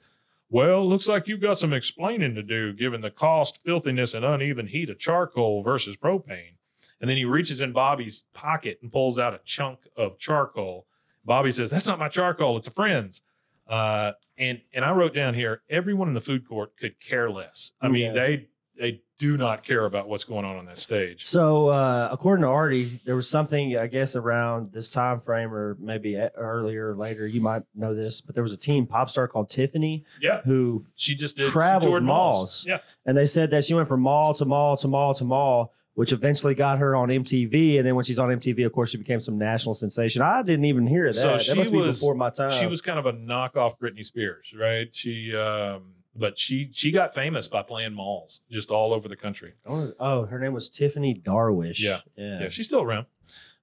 Well, looks like you've got some explaining to do given the cost, filthiness, and uneven heat of charcoal versus propane. And then he reaches in Bobby's pocket and pulls out a chunk of charcoal. Bobby says, That's not my charcoal, it's a friend's. Uh, and and I wrote down here, everyone in the food court could care less. I mean, Yeah. they they do not care about what's going on on that stage. So, uh, according to Artie, there was something I guess around this time frame, or maybe earlier or later. You might know this, but there was a teen pop star called Tiffany Yeah, who, she just did Traveled Jordan malls. Yeah, and they said that she went from mall to mall to mall to mall, which eventually got her on MTV. And then when she's on MTV, of course, she became some national sensation. I didn't even hear that. So that she must be was- before my time. she was kind of a knockoff Britney Spears, right? She, um, but she she got famous by playing malls just all over the country. Oh, oh, her name was Tiffany Darwish. Yeah. yeah. Yeah, she's still around.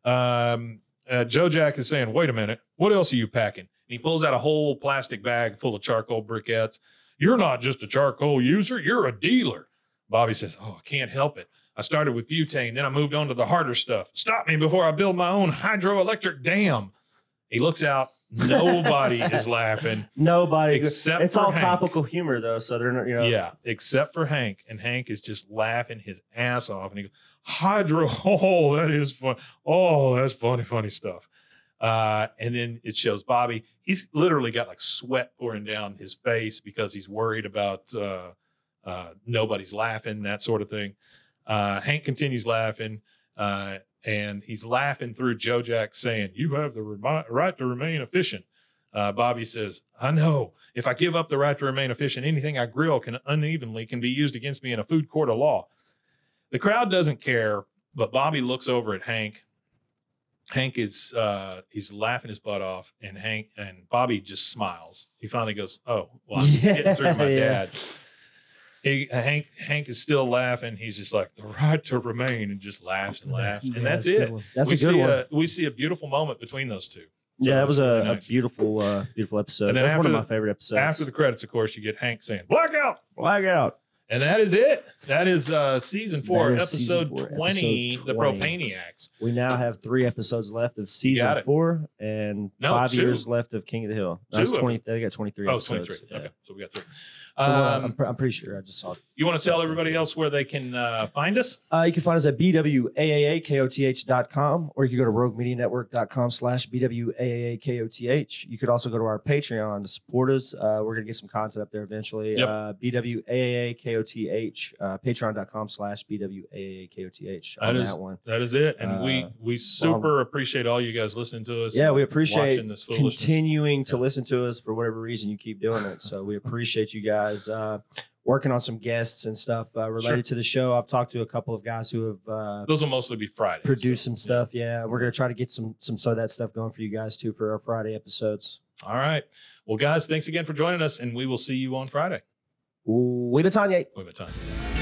Um, uh, Joe Jack is saying, "Wait a minute, what else are you packing?" And he pulls out a whole plastic bag full of charcoal briquettes. You're not just a charcoal user; you're a dealer. Bobby says, "Oh, I can't help it. I started with butane, then I moved on to the harder stuff. Stop me before I build my own hydroelectric dam." He looks out. Nobody is laughing Nobody. except it's for all Hank. topical humor though, so they're not. You know. Yeah, except for Hank, and Hank is just laughing his ass off, and he goes, "Hydro, oh, that is fun. Oh, that's funny, funny stuff." Uh, and then it shows Bobby. He's literally got like sweat pouring down his face because he's worried about uh, uh, nobody's laughing, that sort of thing. Uh, Hank continues laughing, uh, and he's laughing through Joe Jack saying, "You have the remi- right to remain efficient." Uh, Bobby says, "I know. If I give up the right to remain efficient, anything I grill can unevenly can be used against me in a food court of law." The crowd doesn't care, but Bobby looks over at Hank. Hank is uh, he's laughing his butt off, and Hank and Bobby just smiles. He finally goes, "Oh, well, I'm getting through to my Yeah. dad." He, Hank Hank is still laughing. He's just like the right to remain, and just laughs and laughs, and Yeah, that's a good it. That's we a good see one. A, we see a beautiful moment between those two. So yeah, that was a, really a nice. beautiful, uh, beautiful episode. And then That's one of after my favorite episodes. After the credits, of course, you get Hank saying "blackout," blackout. and that is it. That is uh, season four, is season episode four, twenty, episode the 20. Propaniacs. We now have three episodes left of season four and No, five two. years left of King of the Hill. That's twenty. They got twenty three. Oh, episodes. 23. Yeah. Okay, so we got three. From what I- Um, I'm, pre- I'm pretty sure I just saw it. you want to tell everybody else where they can uh, find us? Uh, you can find us at bwaaakoth.com or you can go to roguemedianetwork.com slash bwaaakoth. You could also go to our Patreon to support us. Uh, we're going to get some content up there eventually. Yep. Uh, bwaaakoth, uh, patreon.com slash bwaaakoth on That is- that one. That is it, and we Uh, we super appreciate all you guys listening to us. Yeah, we appreciate this continuing to Yeah. listen to us for whatever reason you keep doing it. So we appreciate you guys uh, working on some guests and stuff uh, related Sure. to the show. I've talked to a couple of guys who have uh, Those will mostly be Fridays. produced so, some stuff. Yeah, we're gonna try to get some some some of that stuff going for you guys too for our Friday episodes. All right. Well, guys, thanks again for joining us, and we will see you on Friday. We Tanya. We have